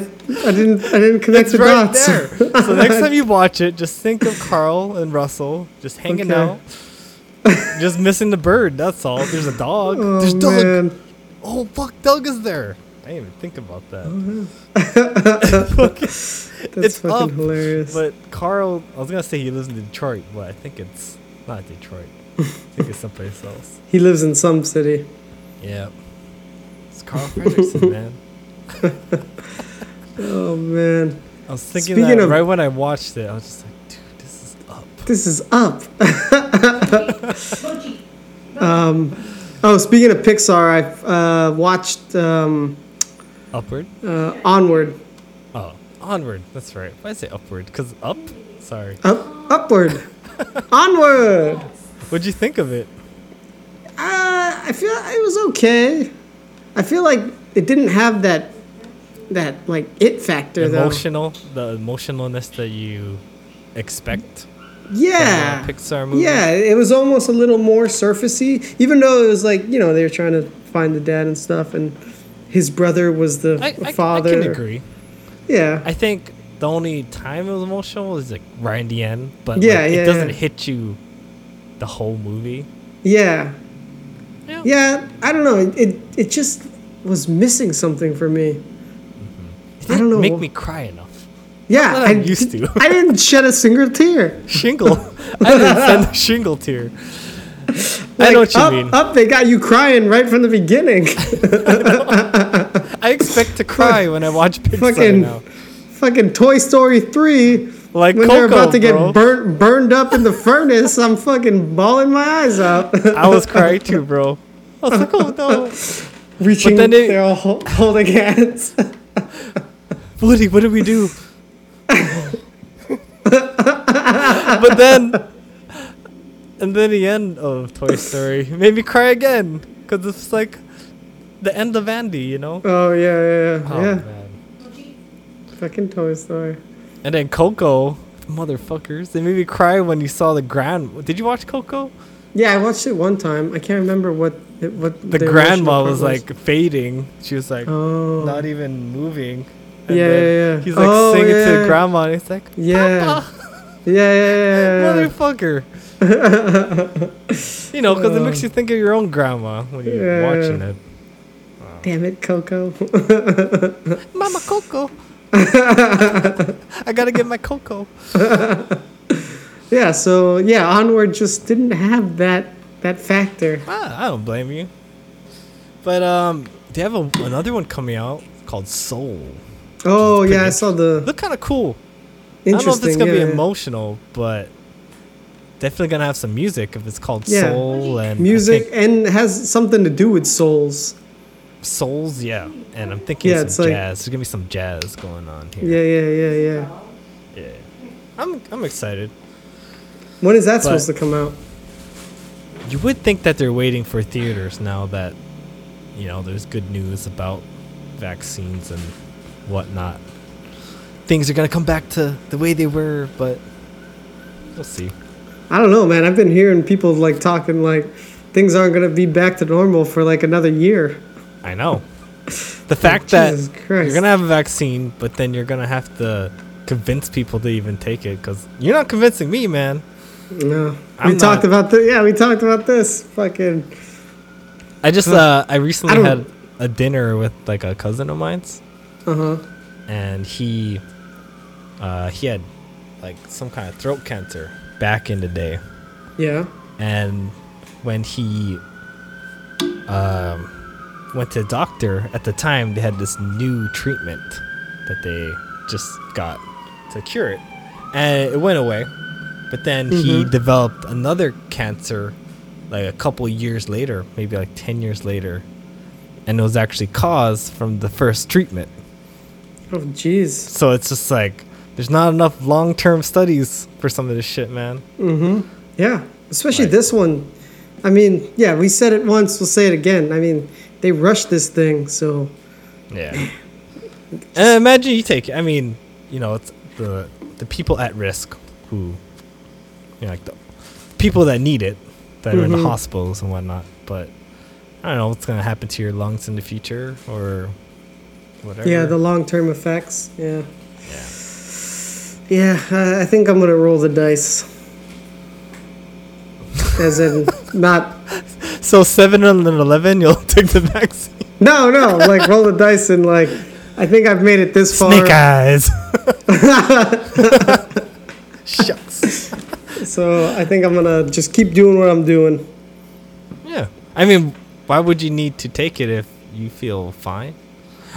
didn't I didn't connect It's the right dots. there. So next time you watch it, just think of Carl and Russell just hanging Okay. out, just missing the bird. That's all. There's a dog. Oh There's Doug. man. Oh fuck, Doug is there. I didn't even think about that. That's It's fucking up, hilarious. But Carl, I was gonna say he lives in Detroit, but I think it's not Detroit. I think it's someplace else. he lives in some city. Yeah, it's Carl Fredrickson, man. Oh man. I was thinking Speaking that of- right when I watched it. I was just like, dude, this is up. This is up. um, oh, speaking of Pixar, I've uh, watched um, Upward. uh, Onward. Oh, onward. That's right. Why say upward? Cause up. Sorry. Up, upward. Onward. What'd you think of it? Uh, I feel it was okay. I feel like it didn't have that that like it factor though. Emotional. The emotionalness that you expect. Yeah. Pixar movie. Yeah, it was almost a little more surfacey, even though it was like you know they were trying to find the dad and stuff, and his brother was the I, I, father. I can agree. Yeah, I think the only time it was emotional is like right in the end, but Yeah, like, yeah, it doesn't yeah. hit you the whole movie. yeah, Yeah. yeah. I don't know. It it, it just was missing something for me. It I didn't don't know. make me cry enough. Yeah, I used to. I didn't shed a single tear. Shingle. I didn't send a shingle tear. I know what you up, mean. Up, they got you crying right from the beginning. I expect to cry when I watch Pixar Fucking- now. Fucking Toy Story three. Like when Coco, they're about to get bro. burnt burned up in the furnace, I'm fucking bawling my eyes out. I was crying too, bro. I was like, oh no. Reaching, then it- they're all holding hands. Woody, what do we do? but then, and then the end of Toy Story made me cry again because it's like the end of Andy, you know? oh yeah, yeah, yeah. Oh, yeah. man. Fucking Toy Story. And then Coco, motherfuckers, they made me cry when you saw the grand. Did you watch Coco? Yeah, I watched it one time. I can't remember what it, what The, emotional grandma part was like fading. She was like oh not even moving. And Yeah, then yeah, yeah. He's like Oh, singing to yeah. the grandma, and he's like, yeah, yeah, yeah, yeah, yeah. motherfucker. you know, because it makes you think of your own grandma when you're Yeah. watching it. Damn it, Coco. Mama Coco. I gotta get my Coco. yeah, so yeah, Onward just didn't have that that factor. Ah, I don't blame you. But um, they have a, another one coming out called Soul. Oh yeah, I saw the Look kind of cool. Interesting, I don't know if it's gonna yeah, be emotional, but definitely gonna have some music if it's called Yeah. Soul and music and has something to do with souls. Souls, yeah, and I'm thinking Yeah, some like- jazz. There's gonna be some jazz going on here. Yeah, yeah, yeah, yeah. Yeah. I'm I'm excited. When is that But- supposed to come out? You would think that they're waiting for theaters now that, you know, there's good news about vaccines and whatnot. Things are gonna come back to the way they were, but we'll see. I don't know, man. I've been hearing people like talking like things aren't gonna be back to normal for like another year. I know. The fact that you're gonna have a vaccine, but then you're gonna have to convince people to even take it, because you're not convincing me, man. No, I'm we talked about the yeah, we talked about this. Fucking I just uh I recently I had a dinner with like a cousin of mine's uh huh. and he uh he had like some kind of throat cancer back in the day Yeah. and when he um went to the doctor at the time they had this new treatment that they just got to cure it and it went away but then he Mhm. developed another cancer like a couple years later maybe like 10 years later and it was actually caused from the first treatment Oh jeez. so it's just like there's not enough long-term studies for some of this shit man Mm-hmm. Yeah. Especially Like- this one. I mean, yeah, we said it once, we'll say it again. I mean, they rushed this thing, so Yeah. imagine you take. I mean, you know, it's the the people at risk who, you know, like the people that need it, that are in the Mhm. hospitals and whatnot. But I don't know what's gonna happen to your lungs in the future or whatever. yeah, the long term effects. Yeah. Yeah, I I think I'm gonna roll the dice. As in, not so seven and an eleven, you'll take the vaccine. no, no, like roll the dice and like, I think I've made it this far. Snake eyes. Shucks. So I think I'm gonna just keep doing what I'm doing. Yeah. I mean, why would you need to take it if you feel fine?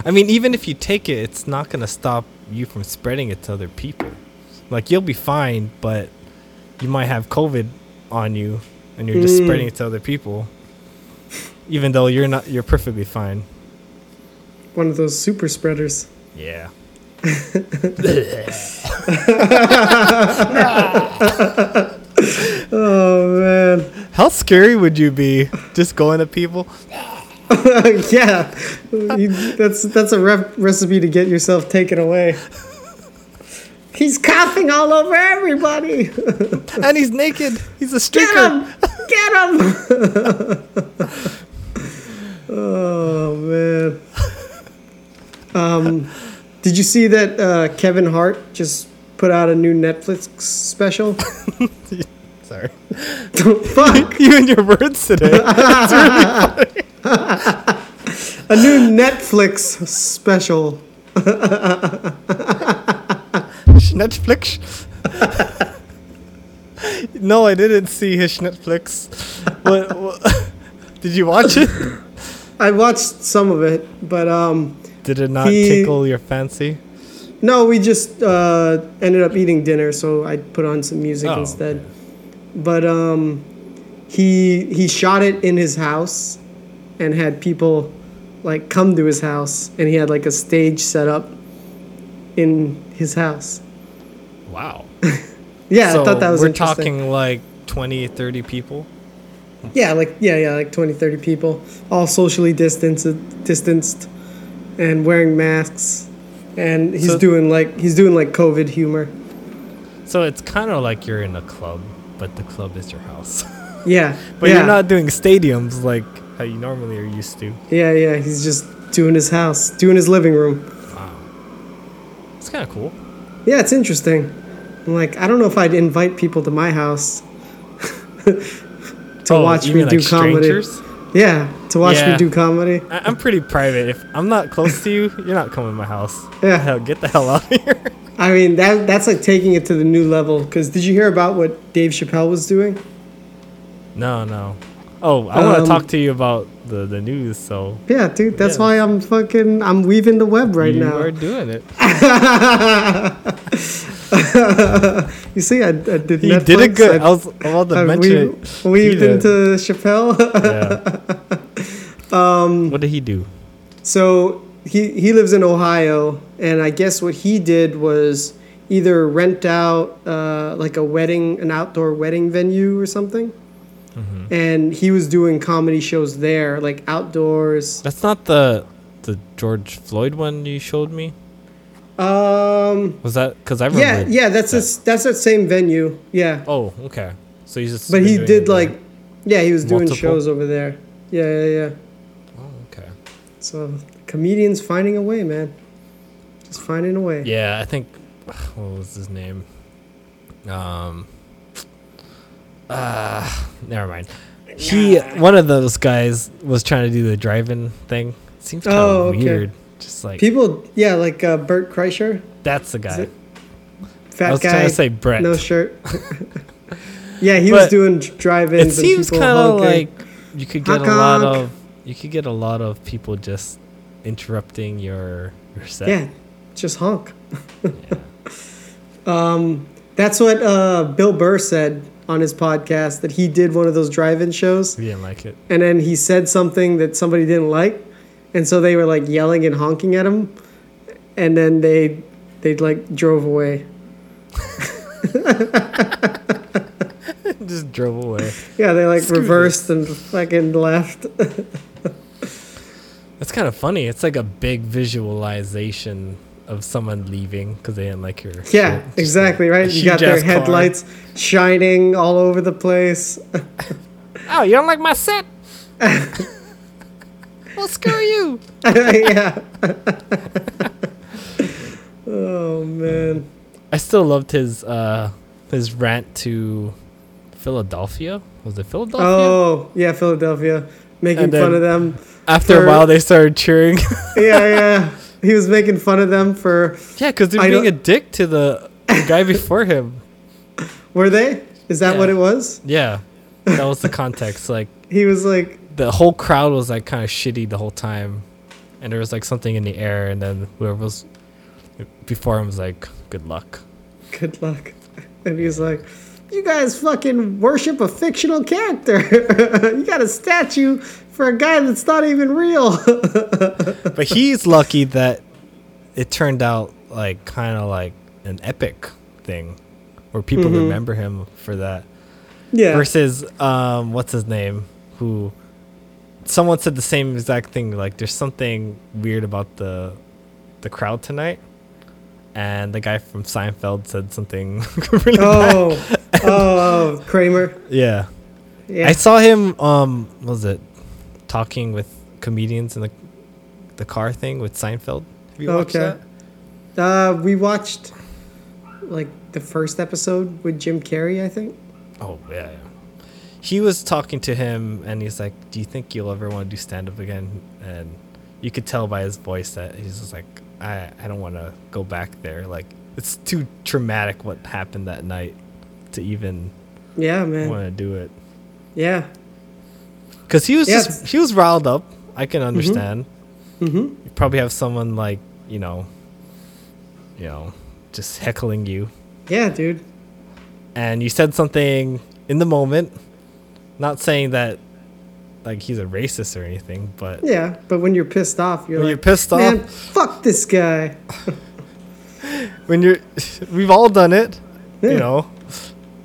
I mean, even if you take it, it's not going to stop you from spreading it to other people. Like, you'll be fine, but you might have COVID on you and you're just Mm. spreading it to other people. Even though you're not, you're perfectly fine. One of those super spreaders. Yeah. Oh man. How scary would you be just going to people? yeah, You- that's that's a recipe to get yourself taken away. He's coughing all over everybody. And he's naked. He's a Get him! Get him! oh man. Um, did you see that uh, Kevin Hart just put out a new Netflix special? Sorry. Fuck! You and your words today. A new Netflix special. Netflix. no, I didn't see his Netflix. What, what? Did you watch it? I watched some of it, but um, Did it not He- tickle your fancy? no, we just uh, ended up eating dinner, so I put on some music Oh, instead. But um, he he shot it in his house, and had people like come to his house, and he had like a stage set up in his house. Wow. Yeah, so I thought that was interesting. we're talking like 20, 30 people. Yeah, like yeah, yeah, like 20, 30 people, all socially distanced, distanced, and wearing masks. And he's So- doing like he's doing like COVID humor. So it's kind of like you're in a club, but the club is your house. Yeah, but yeah, you're not doing stadiums like how you normally are used to. Yeah, yeah, he's just doing his house, doing his living room. Wow. It's kind of cool. Yeah, it's interesting. I'm like, I don't know if I'd invite people to my house to Oh, watch me mean, do like, comedy. strangers? Yeah, to watch Yeah. me do comedy. I- I'm pretty private. If I'm not close to you, you're not coming to my house. Yeah. Hell, get the hell out of here. I mean, that that's like taking it to the new level. Because did you hear about what Dave Chappelle was doing? No, no. Oh, I want to Um, talk to you about the, the news. So Yeah, dude, that's Yeah. why I'm fucking I'm weaving the web right you now. are doing it. you see, I, I did. You Netflix, did it good. I, I was about to I mention weaved, it. weaved You into Chappelle. Yeah. um, what did he do? So he he lives in Ohio, and I guess what he did was either rent out uh, like a wedding, an outdoor wedding venue or something, and he was doing comedy shows there, like outdoors. That's not the the George Floyd one you showed me. Um, Was that because I yeah, remember? yeah, that's that. a, that's that same venue. Yeah, Oh, okay. So he's just. but he did there. like, yeah, he was doing shows over there. Yeah, yeah, yeah. Oh, okay. So comedians finding a way, man. Just finding a way. Yeah, I think. What was his name? Um. Uh, never mind. He one of those guys was trying to do the driving thing. Seems kind of Oh, okay. weird. Just like People, yeah, like uh, Bert Kreischer, that's the guy. fat I was guy, trying to say Brett. no shirt. yeah, he was doing drive-ins. it seems kind of like you could get Honk, a lot honk. of you could get a lot of people just interrupting your your set. yeah, just honk. um, that's what uh, Bill Burr said on his podcast that he did one of those drive-in shows, We didn't like it. and then he said something that somebody didn't like, and so they were like yelling and honking at him, and then they they like drove away. just drove away. Yeah, they like Screw reversed and fucking left. That's kind of funny. It's like a big visualization of someone leaving because they didn't like your. Yeah, shit. Exactly, like right? You got their huge-ass car. headlights shining all over the place. Oh, you don't like my set? well, screw you. yeah. oh man. I still loved his uh his rant to Philadelphia. Was it Philadelphia? Oh yeah, Philadelphia, making And fun of them. After for- a while, they started cheering. Yeah, yeah. He was making fun of them for. yeah, because they're I being a dick to the, the guy before him. Were they? Is that Yeah. what it was? Yeah, that was the context. Like He was like, the whole crowd was like kind of shitty the whole time, and there was like something in the air, and then whoever was before him was like, "Good luck." "Good luck," and he was like. You guys fucking worship a fictional character. you got a statue for a guy that's not even real. But he's lucky that it turned out like kind of like an epic thing, where people Mhm. remember him for that. yeah. Versus, um, what's his name? Who? Someone said the same exact thing. Like, there's something weird about the the crowd tonight. And the guy from Seinfeld said something really bad. Oh, oh, oh, Kramer. Yeah. Yeah. I saw him. Um, what was it talking with comedians in the the car thing with Seinfeld? Have you watched Okay. that? Uh, we watched like the first episode with Jim Carrey, I think. Oh yeah, yeah. He was talking to him, and he's like, "Do you think you'll ever want to do stand up again?" And you could tell by his voice that he's just like, "I I don't want to go back there. Like it's too traumatic what happened that night to even Yeah, man. want to do it." Yeah. Because he was Yeah, just he was riled up. I can understand. Mm-hmm. You probably have someone like you know, you know, just heckling you, Yeah, dude. and you said something in the moment. Not saying that like he's a racist or anything, but Yeah, but when you're pissed off, you're when like, you're pissed man, off, fuck this guy. when you're, we've all done it, Yeah. you know.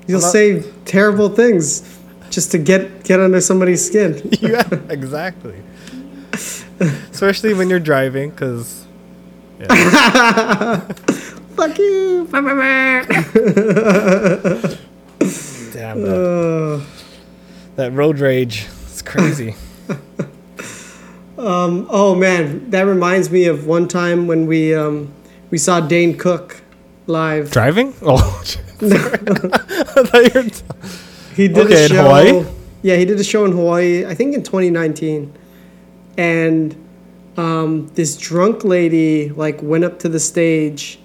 You'll not- say terrible things just to get get under somebody's skin. yeah, exactly. Especially when you're driving, because fuck you. damn that, Uh, that road rage, it's crazy. um, oh man, that reminds me of one time when we um, we saw Dane Cook live. driving? Oh. I thought you were t- He did Okay, a in show. Hawaii? Yeah, he did a show in Hawaii. I think in 2019, and um, this drunk lady like went up to the stage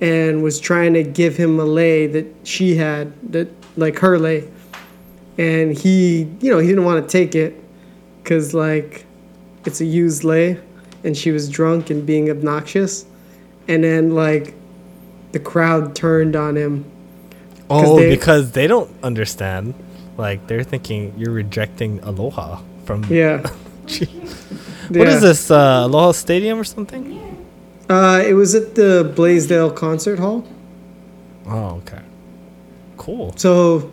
and was trying to give him a lei that she had that like her lei, and he you know he didn't want to take it because like it's a used lei, and she was drunk and being obnoxious, and then like the crowd turned on him. Oh, they- because they don't understand. Like they're thinking you're rejecting aloha from. Yeah. What Yeah. is this? Uh, Aloha Stadium or something? Uh, it was at the Blaisdell Concert Hall. Oh, okay. Cool. So,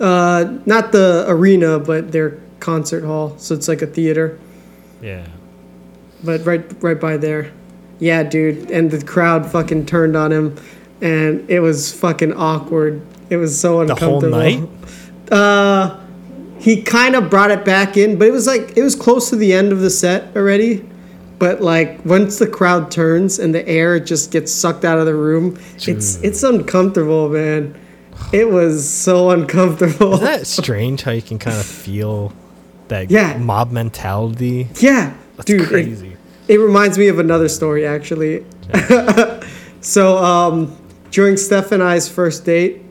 uh, not the arena, but their concert hall. So it's like a theater, Yeah. but right, right by there. Yeah, dude. And the crowd fucking turned on him, and it was fucking awkward. It was so uncomfortable. The whole night? Uh, he kind of brought it back in, but it was like it was close to the end of the set already. But like once the crowd turns and the air just gets sucked out of the room, it's Dude. it's uncomfortable, man. It was so uncomfortable. Isn't that strange how you can kind of feel that Yeah. mob mentality? yeah, That's dude. It, crazy. it reminds me of another story actually. so um, during Steph and I's first date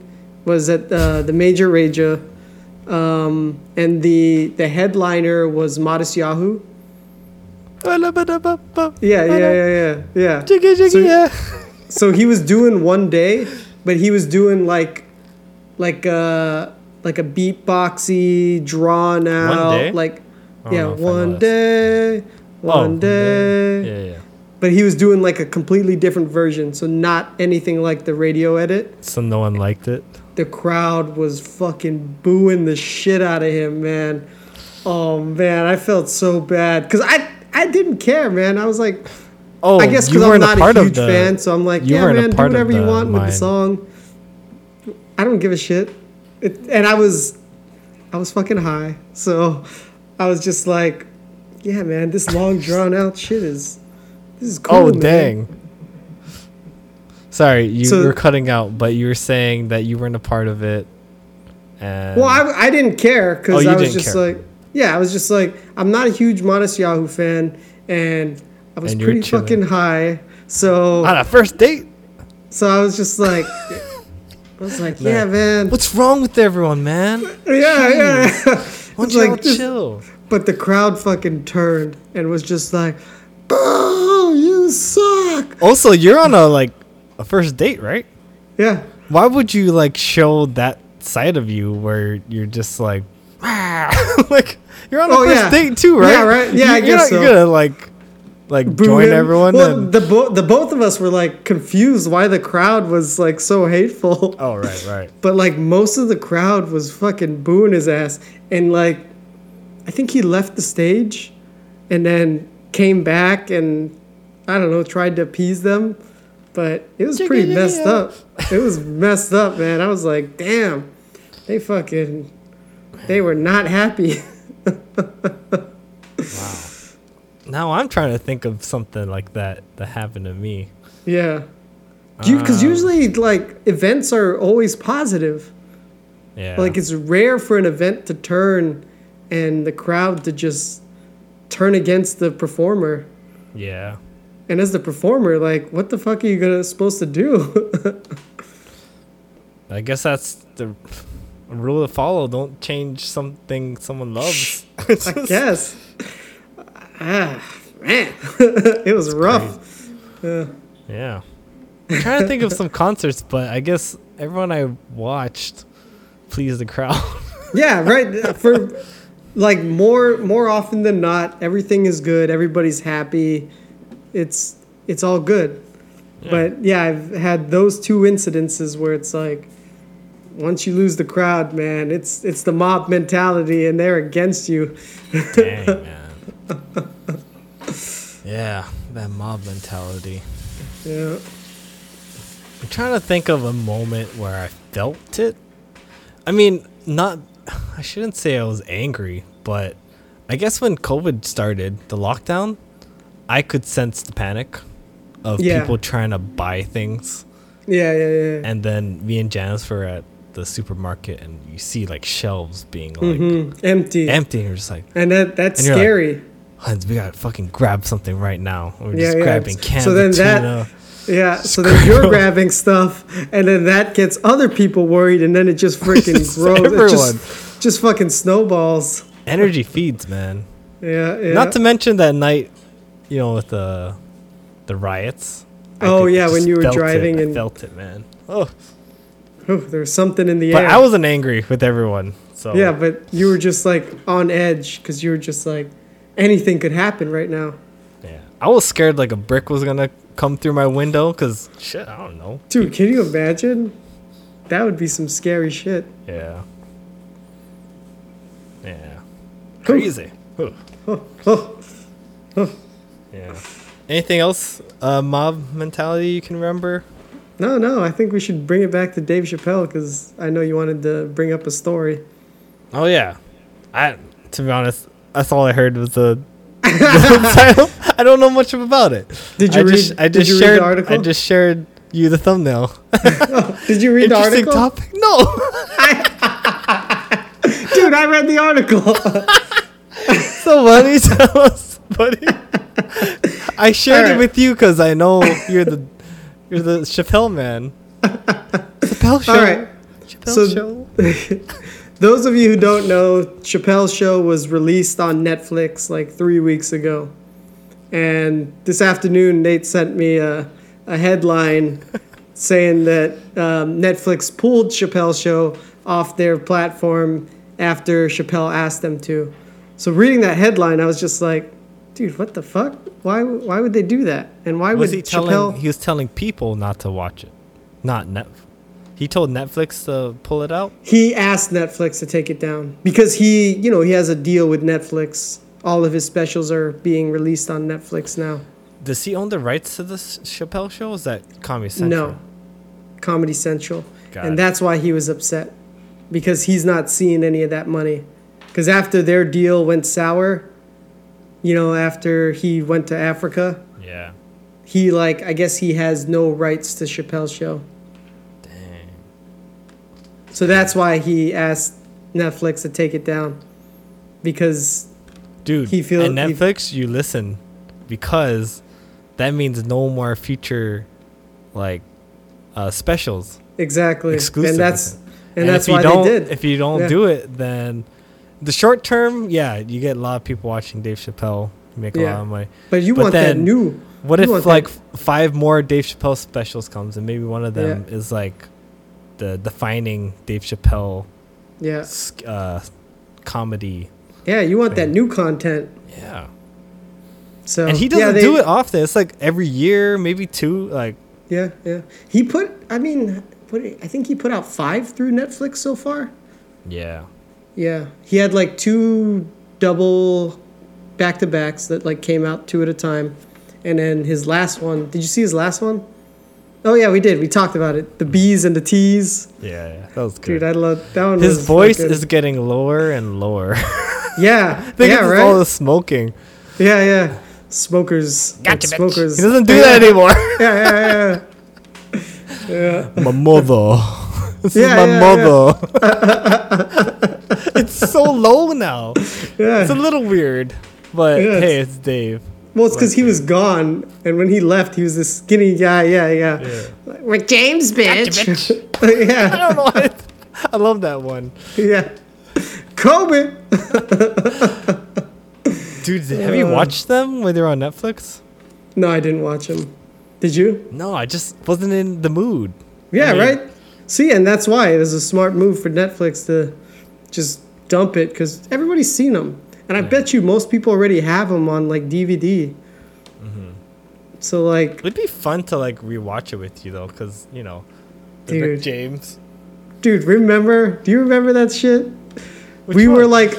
was at uh, the Mayjah Rayjah, um, and the the headliner was Matisyahu. Yeah, yeah, yeah, yeah, yeah. Jiggy, jiggy, So- So he was doing one day, but he was doing like, like a like a beatboxy, drawn out, day? like, yeah, know if I one day, one Oh, day. Yeah, yeah. But he was doing like a completely different version, so not anything like the radio edit. So no one liked it. The crowd was fucking booing the shit out of him, man. Oh man, I felt so bad because I I didn't care, man. I was like, Oh, I guess because I'm weren't a a huge the. fan, so I'm like, yeah, man, do whatever you want with the song. I don't give a shit. It, and I was, I was fucking high, so I was just like, yeah, man, this long drawn out shit is, this is cool. oh man. dang. Sorry, you So- were cutting out, but you were saying that you weren't a part of it. And Well, I, I didn't care Oh, because you I was just care. like, yeah, I was just like, I'm not a huge Matisyahu fan, and I was And pretty chilling. fucking high, so on a first date. so I was just like, I was like, yeah, man, What's wrong with everyone, man? yeah, yeah. Why don't you all like just- chill? But the crowd fucking turned and was just like, "Boo, you suck." Also, you're on a like a first date, right? Yeah, Why would you like show that side of you where you're just like, like you're on a Oh, first yeah. date too, right? Yeah, right. Yeah, I you're guess not, so. You're gonna like, like boo join him. everyone. Well, and, the bo- the both of us were like confused why the crowd was like so hateful. oh, right, right. But like most of the crowd was fucking booing his ass, and like, I think he left the stage, and then came back and I don't know tried to appease them, but it was pretty messed up. It was messed up, man. I was like, damn, they fucking, they were not happy. wow. Now I'm trying to think of something like that that happened to me. yeah, because Um, usually like events are always positive. Yeah. Like it's rare for an event to turn and the crowd to just turn against the performer. yeah. And as the performer, like, what the fuck are you gonna supposed to do? I guess that's the rule to follow. Don't change something someone loves. I guess. Ah, man, it was rough. Yeah. I'm trying to think of some concerts, but I guess everyone I watched pleased the crowd. Yeah, right. For like more more often than not, everything is good. Everybody's happy. It's it's all good. But yeah, I've had those two incidences where it's like once you lose the crowd, man, it's it's the mob mentality and they're against you. Dang, man. yeah, that mob mentality. Yeah. I'm trying to think of a moment where I felt it. I mean, not. I shouldn't say I was angry, but I guess when COVID started, the lockdown, I could sense the panic of Yeah. people trying to buy things. Yeah, yeah, yeah. And then me and Janice were at the supermarket, and you see like shelves being like Mhm. Empty. empty, and you're just like, and that that's And you're like, scary. Hans, we gotta fucking grab something right now. We're Yeah, just yeah. grabbing cans So then of that- tuna. Yeah, so then you're grabbing stuff, and then that gets other people worried, and then it just freaking grows. It everyone. just, just fucking snowballs. Energy feeds, man. Yeah, yeah. Not to mention that night, you know, with the the riots. I Oh, yeah, when you were felt it. driving I and- felt it, man. Oh, Ooh, there's something in the but air. I wasn't angry with everyone. So yeah, but you were just like on edge because you were just like, anything could happen right now. Yeah. I was scared like a brick was gonna come through my window because shit, I don't know. Dude, can you imagine? That would be some scary shit. Yeah. Yeah. Crazy. Oh, oh. Yeah. Anything else? Uh, mob mentality you can remember? No, no, I think we should bring it back to Dave Chappelle because I know you wanted to bring up a story. Oh yeah. I to be honest, that's all I heard was the. the title. I don't know much about it. Did you I read? just, I just you read shared. the article? I just shared you the thumbnail. did you read the article? topic. No. Dude, I read the article. so funny. Tell us, buddy. I shared Alright. it with you because I know you're the you're the Chappelle man. Chappelle show. All right. Chappelle So- show. Those of you who don't know, Chappelle's show was released on Netflix like three weeks ago. And this afternoon, Nate sent me a, a headline saying that um, Netflix pulled Chappelle's show off their platform after Chappelle asked them to. So reading that headline, I was just like, dude, what the fuck? Why, why would they do that? And why Was would he telling? Chappelle... He was telling people not to watch it, not Netflix. He told Netflix to pull it out. he asked Netflix to take it down because he, you know, he has a deal with Netflix. All of his specials are being released on Netflix now. Does he own the rights to this Chappelle show? Is that Comedy Central? No, Comedy Central, Got and it. that's why he was upset because he's not seeing any of that money. Because after their deal went sour, you know, after he went to Africa, Yeah. he like I guess he has no rights to Chappelle's show. Dang. So that's why he asked Netflix to take it down because Dude, He feel- at he- Netflix, you listen because that means no more future like uh, specials. exactly, Exclusive and that's with and, that's if you why don't, they did. If you don't Yeah. do it, then the short term, yeah, you get a lot of people watching Dave Chappelle. You make a Yeah. lot of money. But you but want that new. What if like that- five more Dave Chappelle specials comes and maybe one of them is like the defining Dave Chappelle Yeah, uh, comedy. yeah, you want that new content. Yeah. So and he doesn't they- do it often. It's like every year, maybe two. Like, Yeah, yeah. He put. I mean, what? I think he put out five through Netflix so far. yeah. Yeah, he had like two double back to backs that like came out two at a time, and then his last one. Did you see his last one? Oh yeah, we did. We talked about it. The B's and the T's. Yeah, yeah. That was good. Dude, I love that one. His was voice fucking- is getting lower and lower. Yeah, I think yeah, it's right. all the smoking. Yeah, yeah. Smokers. like Gotcha, bitch. smokers. He doesn't do yeah, that anymore. Yeah, yeah, yeah. yeah. my mother. This Yeah, is my yeah, mother. It's so low now. Yeah. It's a little weird, but Yeah, hey, it's Dave. Well, it's because he was gone, and when he left, he was this skinny guy. Yeah, yeah. Like, Rick James, bitch. I yeah, don't know. Why. I love that one, yeah. Kobe. dude. Have you Uh. watched them when they're on Netflix? No, I didn't watch them. Did you? No, I just wasn't in the mood. Yeah, I mean- right. See, and that's why it was a smart move for Netflix to just dump it because everybody's seen them, and I bet you most people already have them on like DVD. Mm-hmm. So like, It'd be fun to like rewatch it with you though, because you know, the Rick James. dude, remember? Do you remember that shit? Which we were like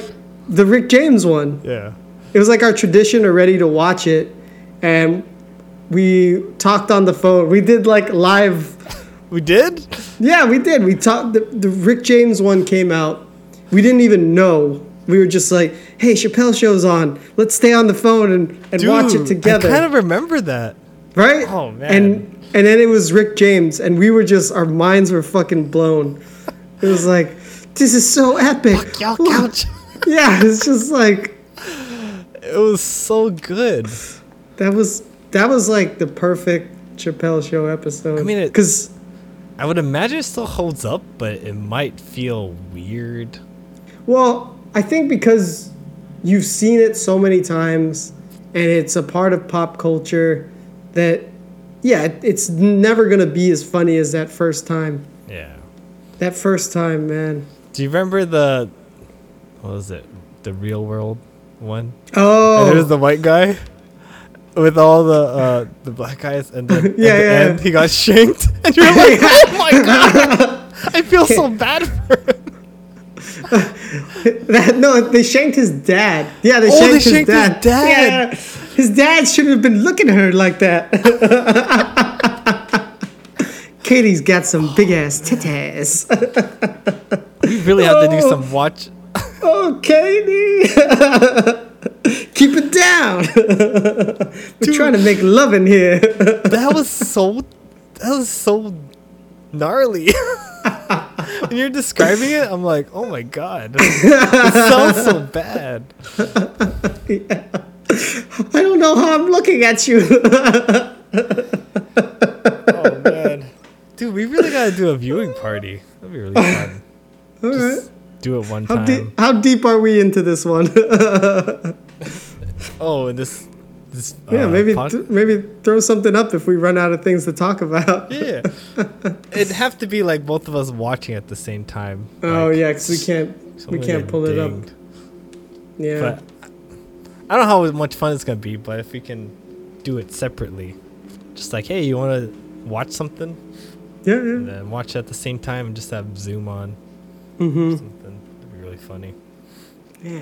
the Rick James one. Yeah. it was like our tradition already to watch it and we talked on the phone we did like live We did. yeah we did we talked the, the rick james one came out we didn't even know we were just like hey chappelle show's on let's stay on the phone and, and watch it Dude, together I kind of remember that. right Oh, man. and and then it was rick james and we were just our minds were fucking blown it was like this is so epic Fuck Y'all couch. yeah it's just like It was so good. That was that was like the perfect Chappelle show episode. I mean, because I would imagine it still holds up, but it might feel weird. Well, I think because you've seen it so many times and it's a part of pop culture that yeah, it- it's never gonna be as funny as that first time. Yeah. That first time, man. Do you remember the what was it? The real world? one. Oh, And there's the white guy with all the uh, the black guys, and then Yeah, at the yeah. end he got shanked, and you're like, oh my god, I feel so bad for him. That, no, they shanked his dad. Yeah, they Oh, they shanked, his, shanked his dad. dad. Yeah, his dad shouldn't have been looking at her like that. Katie's got some big ass titties. We really have to do Oh. some watch. oh, Katie, keep it down. We're trying to make love in here. That was so, that was so gnarly. when you're describing it, I'm like, oh my god, it sounds so bad. I don't know how I'm looking at you. Oh man, dude, we really gotta do a viewing party. That'd be really fun. All right. Just do it one How time. deep, how deep are we into this one? Oh, and this, this. yeah, uh, maybe pod- th- maybe throw something up if we run out of things to talk about. yeah, it'd have to be like both of us watching at the same time. Oh like, yeah, because we can't we can't pull it up. Yeah. But I don't know how much fun it's gonna be, but if we can do it separately, just like, hey, you want to watch something, yeah, and yeah. then watch at the same time, and just have Zoom on Mm-hmm. something. That'd be really funny. Yeah.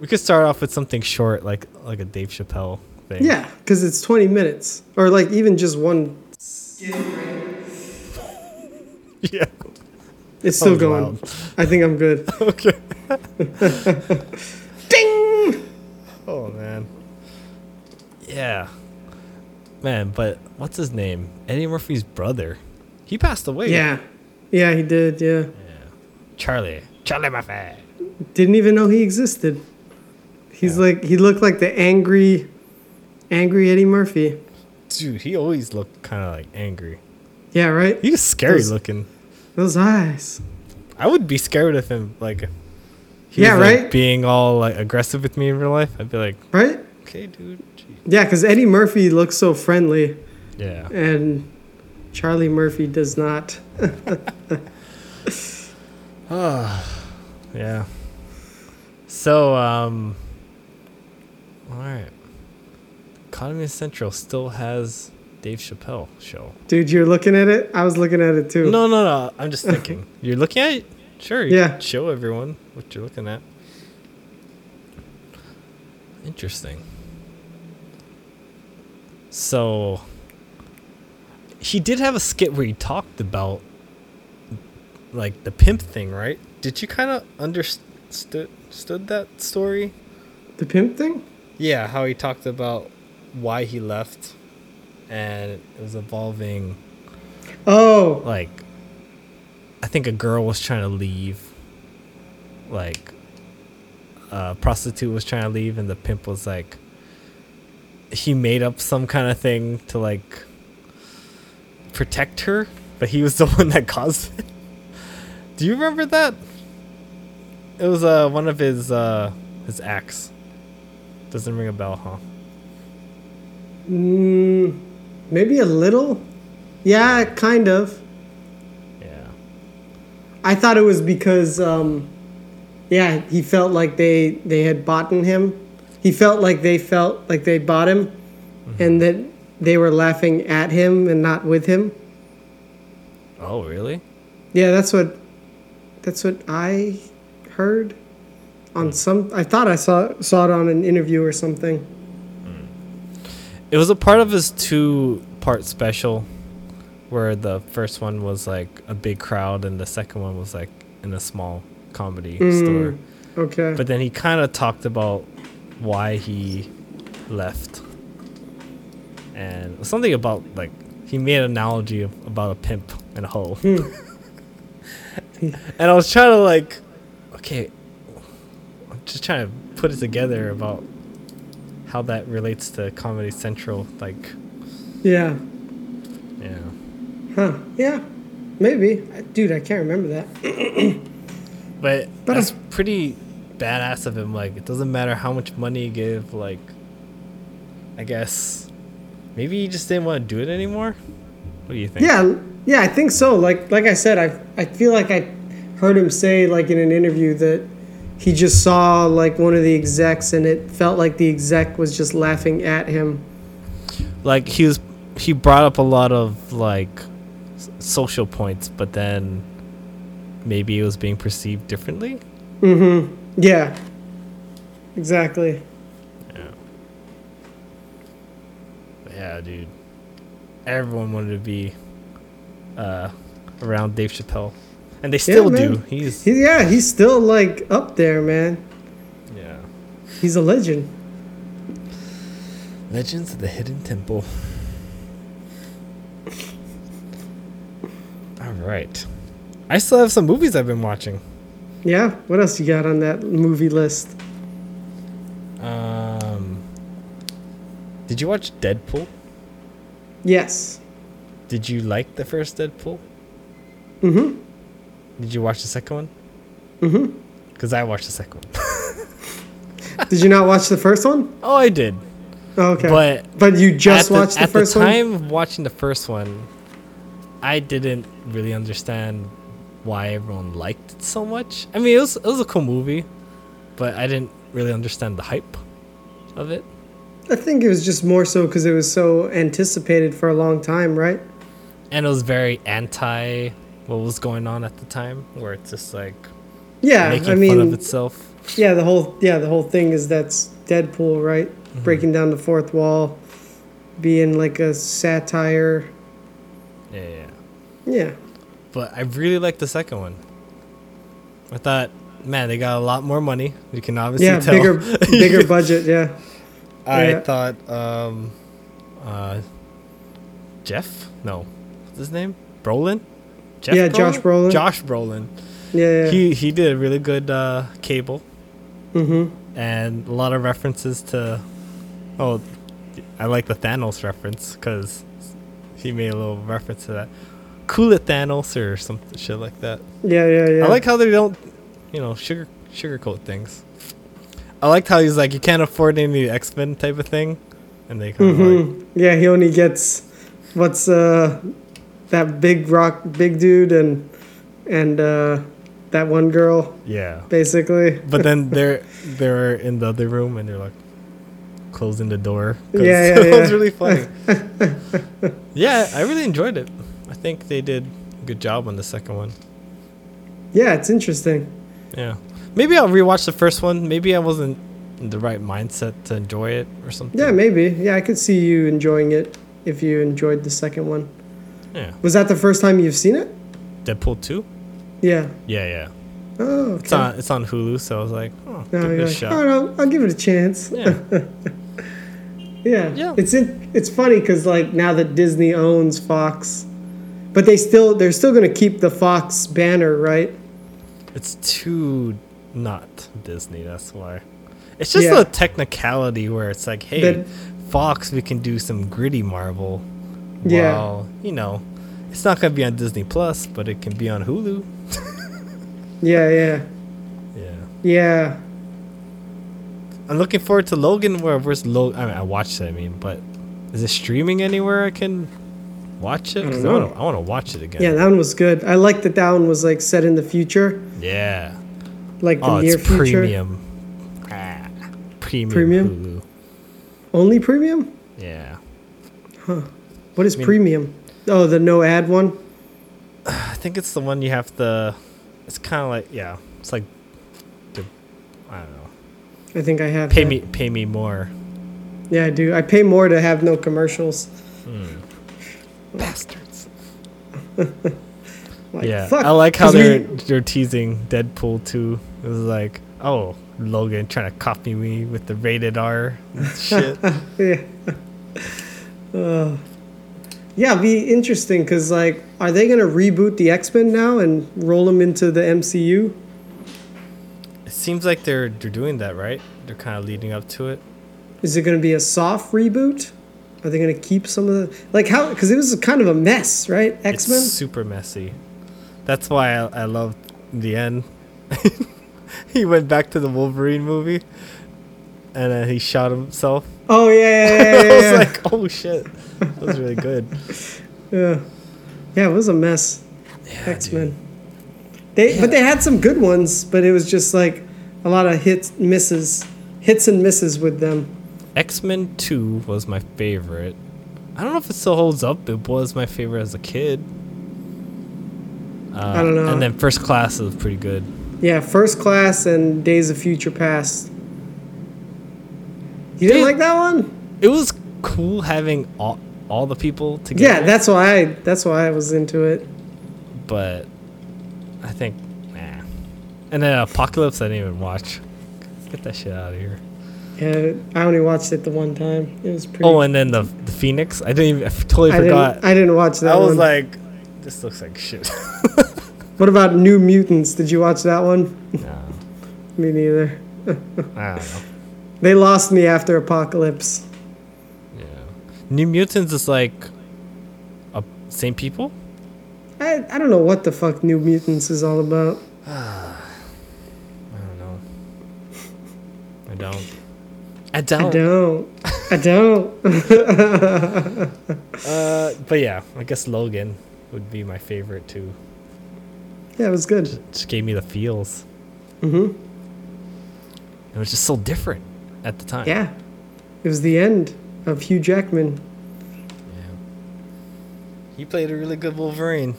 We could start off with something short, like like a Dave Chappelle thing. Yeah, because it's 20 minutes, or like even just one. yeah. It's still going. loud. I think I'm good. okay. Ding. Oh man. Yeah. Man, but what's his name? Eddie Murphy's brother. He passed away. Yeah. Yeah, he did. Yeah. Yeah. Charlie. Charlie Murphy. Didn't even know he existed. He's Yeah. like he looked like the angry, angry Eddie Murphy. Dude, he always looked kind of like angry. Yeah. Right. He was scary Those- looking. Those eyes. I would be scared of him. Like, he Yeah, was, like, right? being all like aggressive with me in real life. I'd be like, Right. okay, dude. Yeah, because Eddie Murphy looks so friendly, Yeah. and Charlie Murphy does not. Yeah. So, um, right. Comedy Central still has Dave Chappelle show. Dude, you're looking at it. I was looking at it too. No, no, no. I'm just thinking. You're looking at it? Sure. Yeah. Show everyone what you're looking at. Interesting. So, he did have a skit where he talked about like the pimp thing, right? Did you kind of understood stood that story? The pimp thing. Yeah, how he talked about why he left, and it was evolving. Oh, like I think a girl was trying to leave. Like a prostitute was trying to leave and the pimp was like he made up some kind of thing to like protect her but he was the one that caused it. Do you remember that? It was uh one of his uh his acts doesn't ring a bell huh mm, maybe a little. Yeah, kind of. yeah I thought it was because, um, yeah, he felt like they they had bought him. He felt like they felt like they bought him, and that they were laughing at him and not with him. oh really Yeah, that's what that's what I heard on some I thought I saw saw it on an interview or something. Mm. It was a part of his two part special where the first one was like a big crowd and the second one was like in a small comedy mm, store. Okay. But then he kind of talked about why he left. And something about like he made an analogy of, about a pimp and a hoe. Hmm. and I was trying to like okay, just trying to put it together about how that relates to Comedy Central like yeah. yeah. Huh. Yeah. Maybe. Dude, I can't remember that. But, But that's I- pretty badass of him. Like, it doesn't matter how much money you give. Like, I guess maybe he just didn't want to do it anymore. What do you think? Yeah. Yeah, I think so. Like like I said, I I feel like I heard him say like in an interview that he just saw like one of the execs and it felt like the exec was just laughing at him. Like he was, he brought up a lot of like social points, but then maybe it was being perceived differently. Mm-hmm. Yeah. Exactly. Yeah, dude. Everyone wanted to be uh, around Dave Chappelle, and they still man. do. He's He, yeah, he's still like up there, man. yeah. He's a legend. Legends of the Hidden Temple. All right. I still have some movies I've been watching. Yeah. What else you got on that movie list? Um, did you watch Deadpool? Yes. Did you like the first Deadpool? Mm-hmm. Did you watch the second one? Mm-hmm. Because I watched the second one. Did you not watch the first one? Oh, I did. Oh, okay. But But you just at the, watched the, at first the one? time of watching the first one, I didn't really understand why everyone liked it so much. I mean, it was it was a cool movie, but I didn't really understand the hype of it. I think it was just more so because it was so anticipated for a long time, right? And it was very anti what was going on at the time, where it's just like Yeah, making I fun mean, of itself. yeah, the whole yeah the whole thing is that's Deadpool, right? Mm-hmm. Breaking down the fourth wall, being like a satire. Yeah, yeah. Yeah, But I really liked the second one. I thought, man, they got a lot more money. You can obviously yeah, tell. bigger bigger budget. Yeah, I Yeah. thought um uh Jeff? No. What's his name? Brolin? Jeff Yeah, Josh Brolin. Josh Brolin. yeah, yeah. He he did a really good uh cable mm-hmm. and a lot of references to oh I like the Thanos reference cuz he made a little reference to that. Cool it Thanos or some shit like that. Yeah, yeah, yeah. I like how they don't, you know, sugar sugarcoat things. I liked how he's like, you can't afford any X Men type of thing, and they kind of like, Yeah, he only gets what's uh that big rock big dude and and uh that one girl yeah. basically. But then they're they're in the other room and they're like closing the door. Yeah, yeah, it was really funny. yeah, I really enjoyed it. I think they did a good job on the second one. Yeah, it's interesting. Yeah, maybe I'll rewatch the first one. Maybe I wasn't in the right mindset to enjoy it or something. Yeah, maybe. Yeah, I could see you enjoying it if you enjoyed the second one. Yeah. Was that the first time you've seen it? Deadpool two. Yeah. Yeah, yeah. Oh, okay. It's on it's on Hulu, so I was like, oh, Oh, give it a shot. "All right, I'll, I'll give it a chance. Yeah, Yeah. Yeah. It's in, it's funny because like now that Disney owns Fox, but they still they're still gonna keep the Fox banner, right? it's too not Disney. That's why. It's just Yeah. a technicality where it's like, hey, That- Fox, we can do some gritty Marvel. Yeah. While, you know, it's not gonna be on Disney Plus, but it can be on Hulu. Yeah, yeah, Yeah. yeah. I'm looking forward to Logan. Where where's Logan? I mean, I watched it. I mean, but is it streaming anywhere I can watch it? I 'Cause I want to. I want to watch it again. Yeah, that one was good. I like that that one was like set in the future, Yeah. like the Oh, near it's future. premium. Ah, premium. Premium? Hulu. Only premium? Yeah. What is mean- premium? Oh, the no ad one. I think it's the one you have to. It's kind of like yeah. It's like. I don't know. I think I have. Pay that. me. Pay me more. Yeah, I do. I pay more to have no commercials. Bastards. Like, yeah. fuck. I like how they're we- they're teasing Deadpool 2. It was like, oh, Logan trying to copy me with the rated R shit. yeah. Uh, yeah, it'd be interesting because, like, are they going to reboot the X Men now and roll them into the MCU? it seems like they're they're doing that, right? They're kind of leading up to it. Is it going to be a soft reboot? Are they going to keep some of the. Like, how. Because it was kind of a mess, right? X Men? It's super messy. That's why I, I loved the end. he went back to the Wolverine movie, and then he shot himself. Oh, yeah, yeah, yeah. I yeah, was like, oh shit, that was really good. yeah. Yeah, it was a mess. Yeah, X Men. They, but they had some good ones, but it was just like a lot of hits, misses, hits and misses with them. X Men Two was my favorite. I don't know if it still holds up. But it was my favorite as a kid. Uh, I don't know. And then First Class was pretty good. Yeah, First Class and Days of Future Past. You didn't Dude. like that one? It was cool having all all the people together. Yeah, that's why I that's why I was into it. but I think nah. And then Apocalypse, I didn't even watch. Get that shit out of here. Yeah, I only watched it the one time. It was pretty. Oh, and then the the Phoenix. I didn't even. I totally I forgot. didn't. I didn't watch that I was one. like, this looks like shit. what about New Mutants? Did you watch that one? no, Me neither. I don't know. They lost me after Apocalypse. Yeah, New Mutants is like, a, same people. I, I don't know what the fuck New Mutants is all about. I don't know. I don't. I I don't. don't. I don't. Uh, but yeah, I guess Logan would be my favorite too. yeah, it was good. Just gave me the feels. hmm It was just so different at the time. Yeah. It was the end of Hugh Jackman. Yeah. He played a really good Wolverine.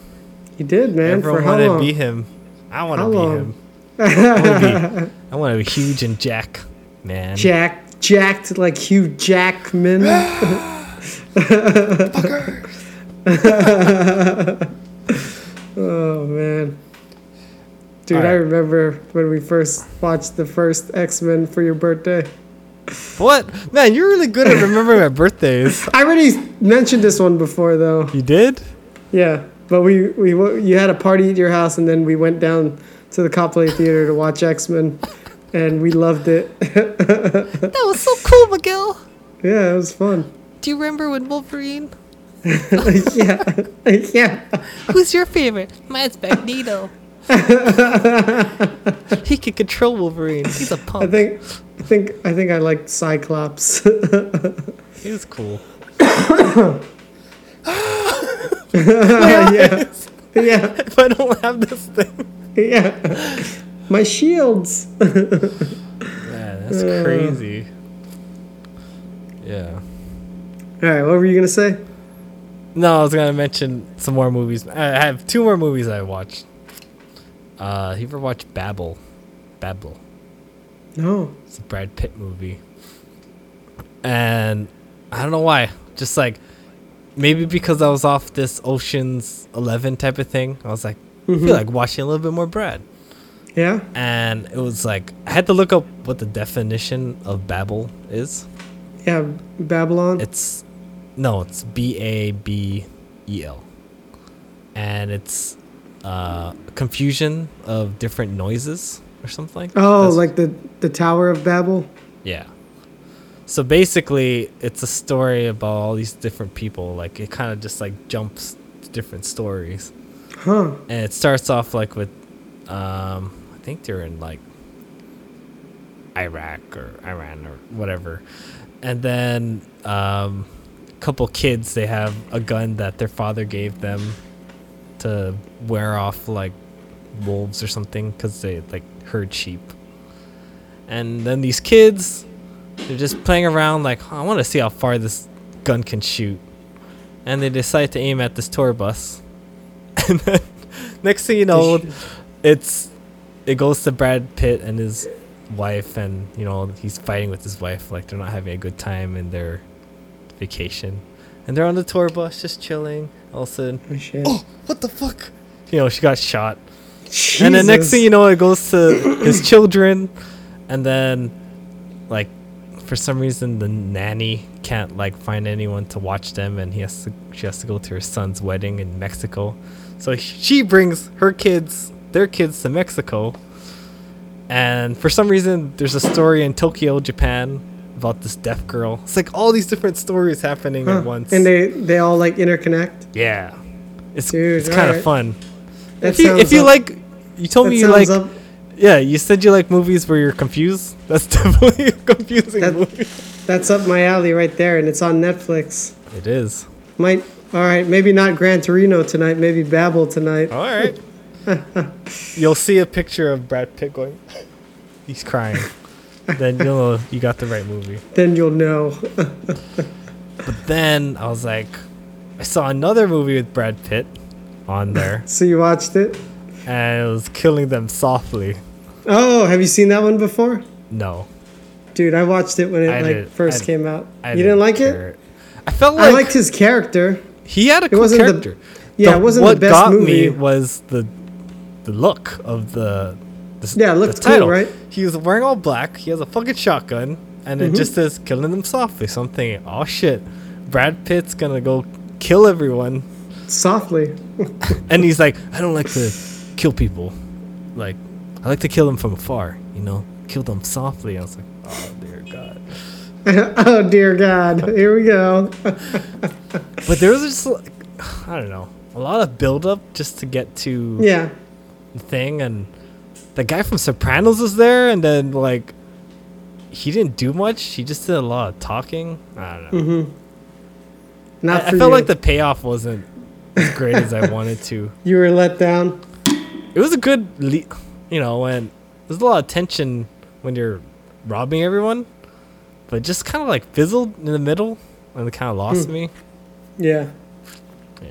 He did, man. Everyone for how wanted to be him. I want to be long? him. I be- want to be huge and Jack, man. Jack, jacked like Hugh Jackman. oh man, dude, I remember when we first watched the first X Men for your birthday. What? Man, you're really good at remembering my birthdays. I already mentioned this one before, though. You did? Yeah, but we we you had a party at your house, and then we went down to the Copley Theater to watch X Men, and we loved it. That was so cool, Miguel. yeah, it was fun. Do you remember when Wolverine? yeah, yeah. Who's your favorite? Mine's Magneto. he could control Wolverine. He's a punk. I think, I think, I think I liked Cyclops. He was cool. yeah, yeah, If I don't have this thing. yeah. My shields. yeah, that's Uh. crazy. Yeah. All right, what were you gonna say? No, I was gonna mention some more movies. I have two more movies I watched. Uh, you ever watch Babel? Babel. No. It's a Brad Pitt movie. And I don't know why. Just like maybe because I was off this Ocean's Eleven type of thing. I was like, I Mhm. feel like watching a little bit more Brad. Yeah. And it was like I had to look up what the definition of Babel is. Yeah. Babylon. It's no, it's B A B E L. And it's uh confusion of different noises or something oh, That's- like the the Tower of Babel. Yeah. So basically, it's a story about all these different people. Like it kind of just like jumps to different stories, Huh. and it starts off like with, um, I think they're in like Iraq or Iran or whatever, and then um, a couple kids they have a gun that their father gave them to wear off like wolves or something because they like herd sheep, and then these kids they're just playing around like "Oh, I want to see how far this gun can shoot. And they decide to aim at this tour bus. And then next thing you know, it's it goes to Brad Pitt and his wife and you know, he's fighting with his wife like they're not having a good time in their vacation. And they're on the tour bus just chilling. All of a sudden, Oh, shit. oh, what the fuck? You know, she got shot. And the next thing you know, it goes to his children, and then, like, for some reason, the nanny can't like find anyone to watch them, and he has to. She has to go to her son's wedding in Mexico, so she brings her kids, their kids, to Mexico. And for some reason, there's a story in Tokyo, Japan, about this deaf girl. It's like all these different stories happening Huh. at once. And they they all like interconnect. yeah, it's Dude, it's kind of alright. fun. That if you, if you up- like, you told that me you like. up- Yeah, you said you like movies where you're confused. That's definitely a confusing That- movie. That's up my alley right there, and it's on Netflix. It is. Might all right, maybe not Gran Torino tonight, maybe Babel tonight. All right. You'll see a picture of Brad Pitt going. he's crying. Then you'll know you got the right movie. Then you'll know. But then I was like, I saw another movie with Brad Pitt on there, so you watched it? and it was killing them softly. Oh, have you seen that one before? No, Dude, I watched it when it I like did- first I- came out. I you didn't like care. it? I felt like I liked his character. he had a cool wasn't the- character. Yeah, The- it wasn't what the best got movie. me was the the look of the, Yeah, it the looked cool, right? He was wearing all black. He has a fucking shotgun, and Mm-hmm. it just says "killing them softly." So I'm thinking, oh shit, Brad Pitt's gonna go kill everyone, Softly. and he's like, I don't like to kill people, like I like to kill them from afar. You know, kill them softly. I was like, oh dear God. oh dear God. Here we go. But there was just like, I don't know, a lot of build up just to get to Yeah. the thing and the guy from Sopranos was there and then like he didn't do much. He just did a lot of talking. I don't know. Mm-hmm. Not I, I felt you. like the payoff wasn't as great as I wanted to. you were let down. It was a good, le- you know, when there's a lot of tension when you're robbing everyone, but just kind of like fizzled in the middle and it kind of lost Hmm. me. Yeah. Yeah.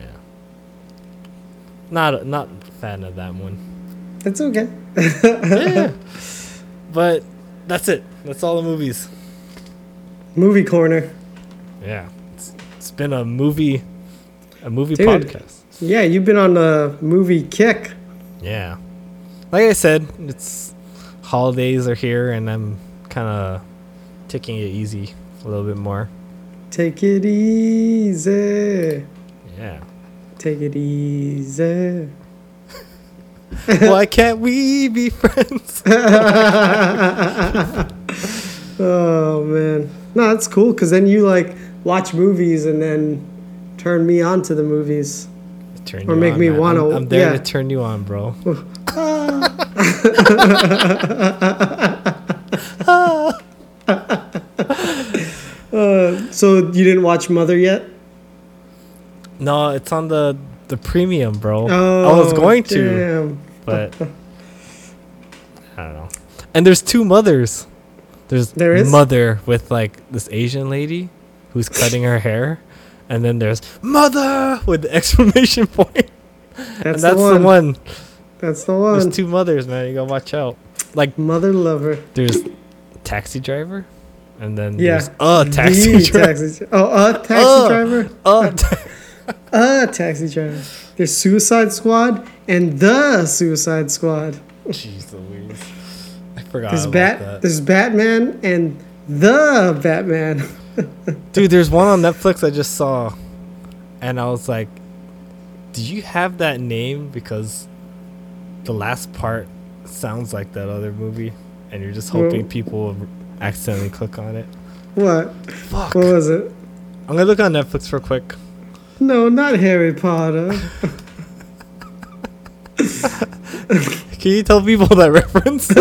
Not not fan of that one. That's okay. yeah. But that's it. That's all the movies. Movie corner. Yeah, it's, it's been a movie, a movie Dude. podcast. Yeah, you've been on a movie kick. Yeah, like I said, it's holidays are here, and I'm kind of taking it easy a little bit more. Take it easy. Yeah. Take it easy. Why can't we be friends? Oh man, no, that's cool. Cause then you like watch movies and then turn me on to the movies. Turn Or make on, me wanna- I'm, I'm there yeah. to turn you on, bro. Uh, so you didn't watch Mother yet? No, it's on the the premium, bro. Oh, I was going to, but I don't know. And there's two mothers. There's There is? mother with like this Asian lady who's cutting her hair, and then there's mother with the exclamation point. That's, and that's the, one. the one. That's the one. There's two mothers, man. You gotta watch out. Like Mother lover. there's taxi driver, and then Yeah. there's a taxi The driver. taxi. Oh, a taxi Uh. driver. A ta- A taxi driver. There's Suicide Squad and the Suicide Squad. Jeez Louise. I forgot There's about Bat. that. There's Batman and the Batman. Dude, there's one on Netflix I just saw, and I was like, "Do you have that name?" Because the last part sounds like that other movie, and you're just hoping Well- people will accidentally click on it. What? Fuck. What was it? I'm gonna look on Netflix real quick. No, not Harry Potter. Can you tell people that reference? they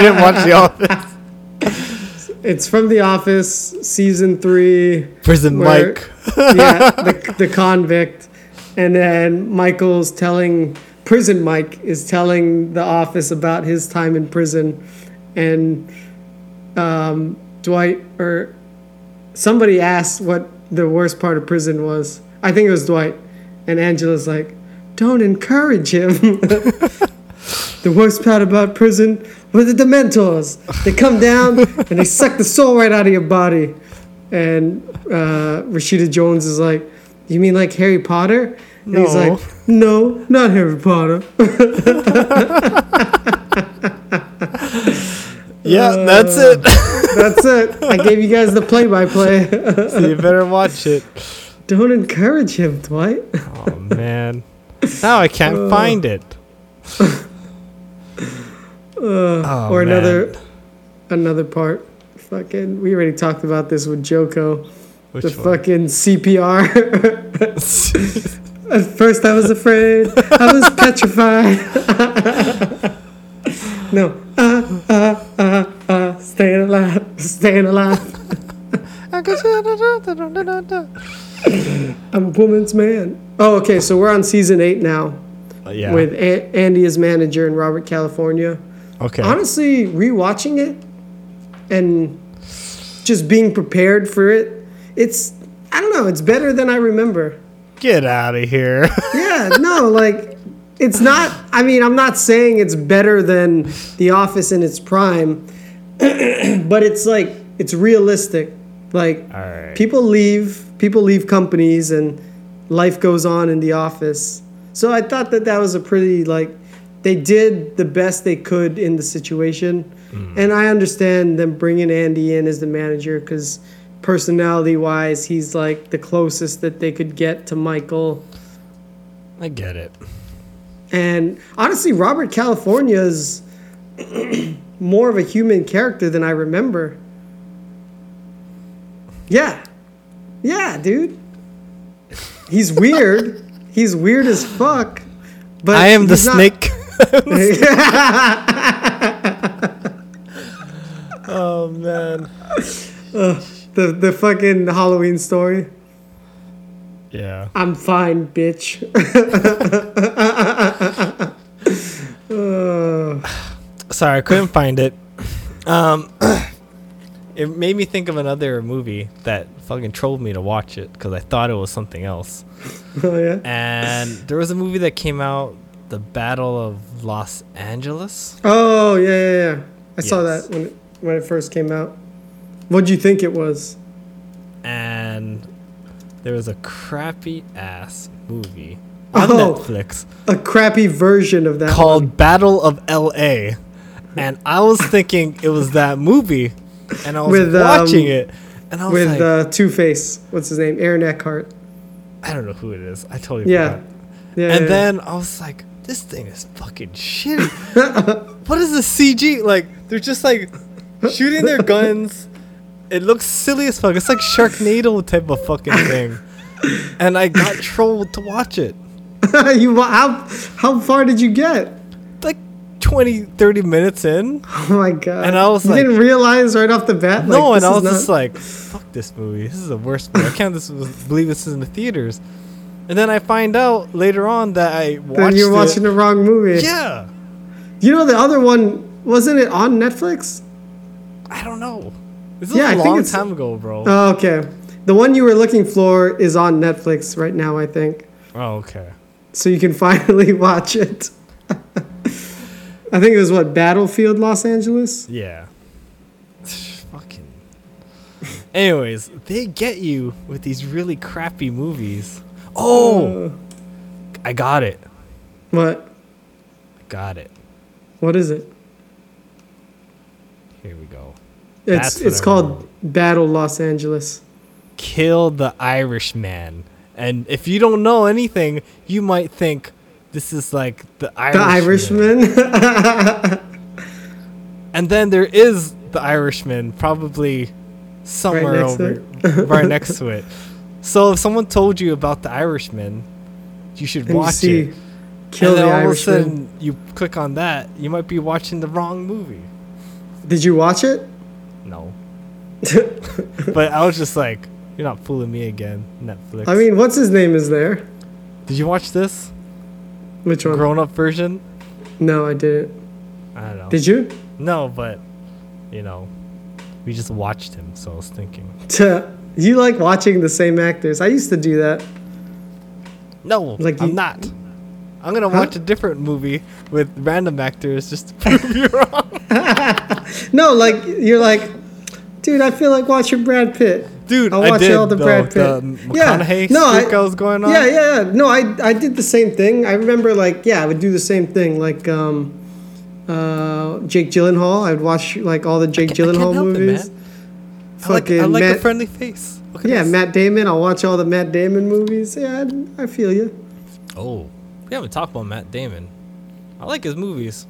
didn't watch The Office. It's from The Office, season three. Prison Where- Mike. yeah, the, the convict. And then Michael's telling, prison Mike is telling the office about his time in prison. And um, Dwight, or somebody asked what the worst part of prison was. I think it was Dwight. And Angela's like, don't encourage him. the worst part about prison were the Dementors. They come down and they suck the soul right out of your body. And uh, Rashida Jones is like, "You mean like Harry Potter?" And he's No. like, "No, not Harry Potter." Yeah, Uh, that's it. That's it. I gave you guys the play-by-play. so you better watch it. Don't encourage him, Dwight. Oh man. Now I can't Uh. find it. Oh, or man. another, another part. Fucking, we already talked about this with Joko. Which the one? fucking CPR. At first, I was afraid. I was petrified. no. Uh, uh, uh, uh, staying alive. Staying alive. I'm a woman's man. Oh, okay. So we're on season eight now Uh, yeah. with a- Andy as manager and Robert California. Okay. honestly, rewatching it and just being prepared for it, it's I don't know, it's better than I remember. Get out of here. Yeah, no, like it's not. I mean, I'm not saying it's better than The Office in its prime, but it's like it's realistic. Like Alright. people leave, people leave companies, and life goes on in The Office. So I thought that that was a pretty like they did the best they could in the situation, mm. and I understand them bringing Andy in as the manager because personality wise, he's like the closest that they could get to Michael. I get it. And honestly, Robert California's more of a human character than I remember. Yeah. Yeah, dude. He's weird. he's weird as fuck. But I am the not- snake. oh man. the the fucking Halloween story. Yeah. I'm fine, bitch. Uh, Sorry, I couldn't find it. Um, it made me think of another movie that fucking trolled me to watch it because I thought it was something else. oh yeah. And there was a movie that came out, The Battle of Los Angeles. Oh yeah, yeah, yeah. I saw that when it, when it first came out. What'd you think it was? and there was a crappy ass movie oh, on Oh. Netflix A crappy version of that. called one. Battle of L.A. And I was thinking it was that movie, and I was With, um, watching it, and I was with like, uh, Two Face. What's his name? Aaron Eckhart. I don't know who it is. I totally Yeah. forgot. Yeah. And yeah. then I was like, this thing is fucking shitty. what is the CG? Like, they're just like shooting their guns. It looks silly as fuck. It's like Sharknado type of fucking thing. And I got trolled to watch it. you how how far did you get? Like 20, 30 minutes in. Oh my god! And I was you like- didn't realize right off the bat. no, like, and I was is just like, fuck this movie. This is the worst movie. I can't this was, believe this is in the theaters. And then I find out later on that I watched then you're it. watching the wrong movie. Yeah. You know the other one wasn't it on Netflix? I don't know. This Yeah, I a think long it's- time ago, bro. Oh, okay. The one you were looking for is on Netflix right now, I think. oh, okay. So you can finally watch it. I think it was what Battlefield Los Angeles. Yeah. Fucking. Anyways, they get you with these really crappy movies. Oh, Uh, I got it. what? I got it. What is it? Here we go. It's That's it's called Battle Los Angeles. Kill the Irishman. And if you don't know anything, you might think this is like the Irishman. The Irishman. And then there is the Irishman, probably somewhere to over, right next to it. So if someone told you about the Irishman, you should and you watch see it. Kill and the all Irishman. of a sudden you click on that, you might be watching the wrong movie. Did you watch it? No. but I was just like, you're not fooling me again, Netflix. I mean, what's his name is there? did you watch this Which one? grown up version? No, I didn't. I don't know. Did you? no, but you know, we just watched him, so I was thinking. you like watching the same actors. I used to do that. No, Like I'm you- not. I'm gonna Huh? watch a different movie with random actors just to prove you wrong. No, like you're like, dude, I feel like watching Brad Pitt. Dude, I'll I watch did all the though, Brad Pitt. The Yeah, McConaughey no, I- streak I, was going on. Yeah, yeah, yeah. No, I I did the same thing. I remember like yeah, I would do the same thing. Like um, uh, Jake Gyllenhaal. I'd watch like all the Jake I can't Gyllenhaal help it, movies. man. I like, I Fucking like a friendly face. Yeah, this. Matt Damon. I'll watch all the Matt Damon movies. Yeah, I, I feel you. Oh, we haven't talked about Matt Damon. I like his movies.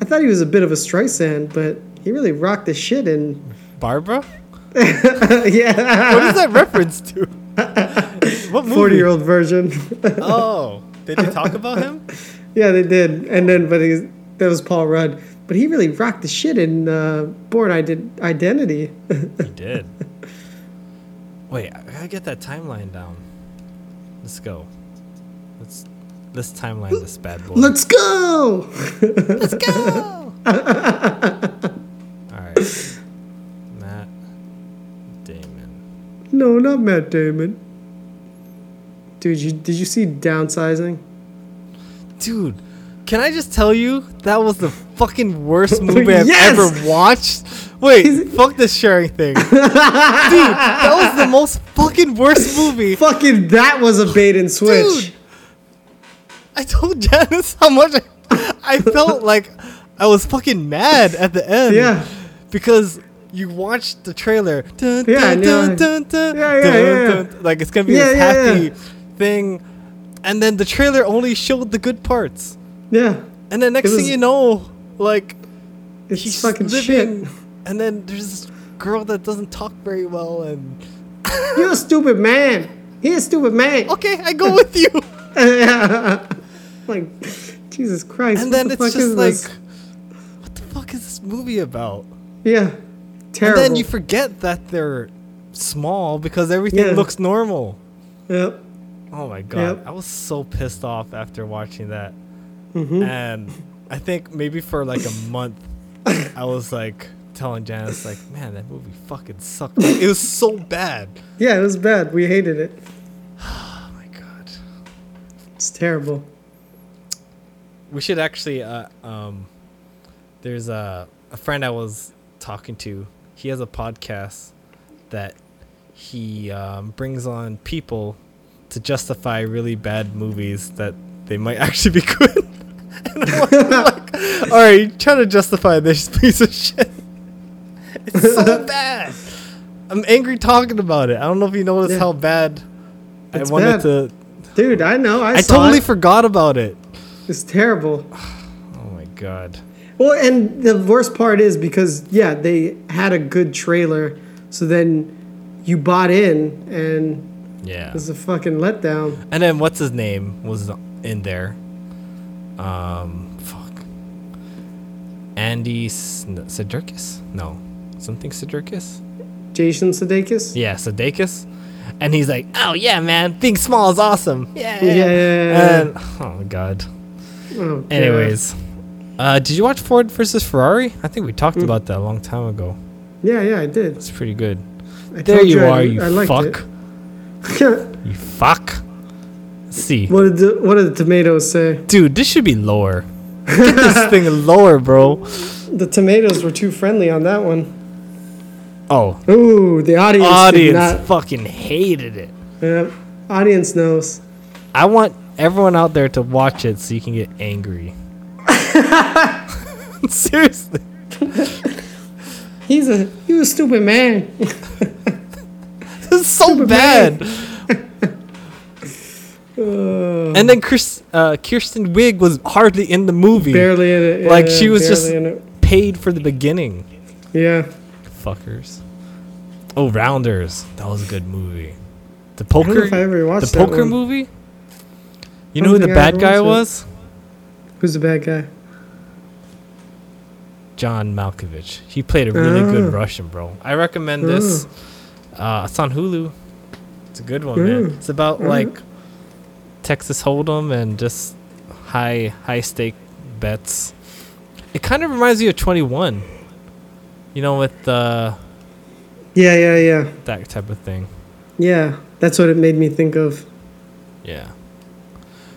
I thought he was a bit of a Streisand, but he really rocked the shit in. Barbra? yeah, What is that reference to? what movie? forty-year-old virgin. Oh, did they talk about him? yeah, they did. And then, but he, that was Paul Rudd. But he really rocked the shit in uh, Bourne Ident- Identity. He did. Wait, I gotta get that timeline down. Let's go. Let's let's timeline this bad boy. Let's go. let's go. No, not Matt Damon. Dude, you, did you see Downsizing? Dude, can I just tell you that was the fucking worst movie I've ever watched? Wait, fuck this sharing thing. Dude, that was the most fucking worst movie. Fucking that was a bait and switch. Dude, I told Janice how much I, I felt like I was fucking mad at the end. Yeah. Because you watched the trailer. Dun, Yeah, dun, and dun, like- dun, dun, Yeah, yeah. Like it's gonna be Yeah, this happy thing. And then the trailer only showed the good parts. Yeah. And then next It thing you know, like It's he's fucking living, shit. and then there's this girl that doesn't talk very well, and You're a stupid man. He's a stupid man. okay, I go with you. like, Jesus Christ. and then the it's just like, this? what the fuck is this movie about? Yeah. Terrible. And then you forget that they're small because everything Yeah. looks normal. Yep. Oh my god, Yep. I was so pissed off after watching that, hmm and I think maybe for like a month, I was like telling Janice like, man, that movie fucking sucked. Like, it was so bad. Yeah, it was bad. We hated it. Oh my god. It's terrible. We should actually. Uh, um, there's a a friend I was talking to. He has a podcast that he um, brings on people to justify really bad movies that they might actually be good. and I'm like, all right, trying to justify this piece of shit. It's so bad. I'm angry talking about it. I don't know if you noticed Yeah. how bad It's I wanted bad. to. Dude, I know. I, I totally it. forgot about it. It's terrible. Oh my god. Well, and the worst part is because yeah, they had a good trailer, so then you bought in, and Yeah. it was a fucking letdown. And then what's his name was in there? Um, fuck. Andy S- no, something Sudeikis. Jason Sudeikis. Yeah, Sudeikis. And he's like, "Oh yeah, man, being small is awesome." Yeah. Yeah, yeah, yeah, yeah. And oh god. Oh, God. Anyways, uh, did you watch Ford versus Ferrari? I think we talked about that a long time ago. Yeah, yeah, I did. It's pretty good. I There you I- are, you I fuck. You fuck. Let's see. what did the, what did the tomatoes say? Dude, this should be lower. Get this thing lower, bro. The tomatoes were too friendly on that one. Oh, Ooh, the audience. audience not- fucking hated it. Yeah, audience knows. I want everyone out there to watch it so you can get angry. Seriously. He's a was a stupid man. This is so Stupid bad. Uh, And then Chris, uh, Kristen Wiig was hardly in the movie. barely in it. Like, yeah, she was just- Paid for the beginning. Yeah. Fuckers. Oh, Rounders. That was a good movie. The poker. if I ever The poker one. movie. You know who the bad guy watched it. was? Who's the bad guy? John Malkovich. He played a really good Ah. Russian, bro. I recommend this. Uh, it's on Hulu. It's a good one, man. Mm. It's about like Texas Hold'em and just high high stake bets. It kind of reminds me of Twenty One. You know, with uh, Yeah, yeah, yeah. that type of thing. Yeah. That's what it made me think of. Yeah.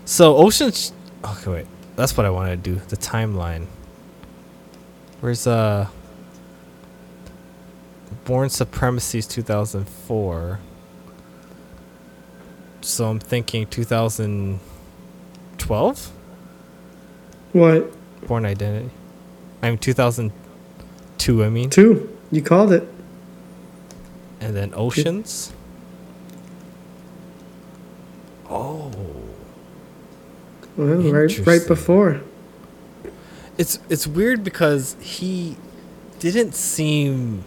So Ocean's. Okay, wait. That's what I wanted to do. The timeline. Where's uh. Bourne Supremacy's 2004. So I'm thinking 2012? What? Bourne Identity. I'm 2002, I mean. Two. You called it. And then Oceans. Oh. Well, right, right before. It's it's weird because he didn't seem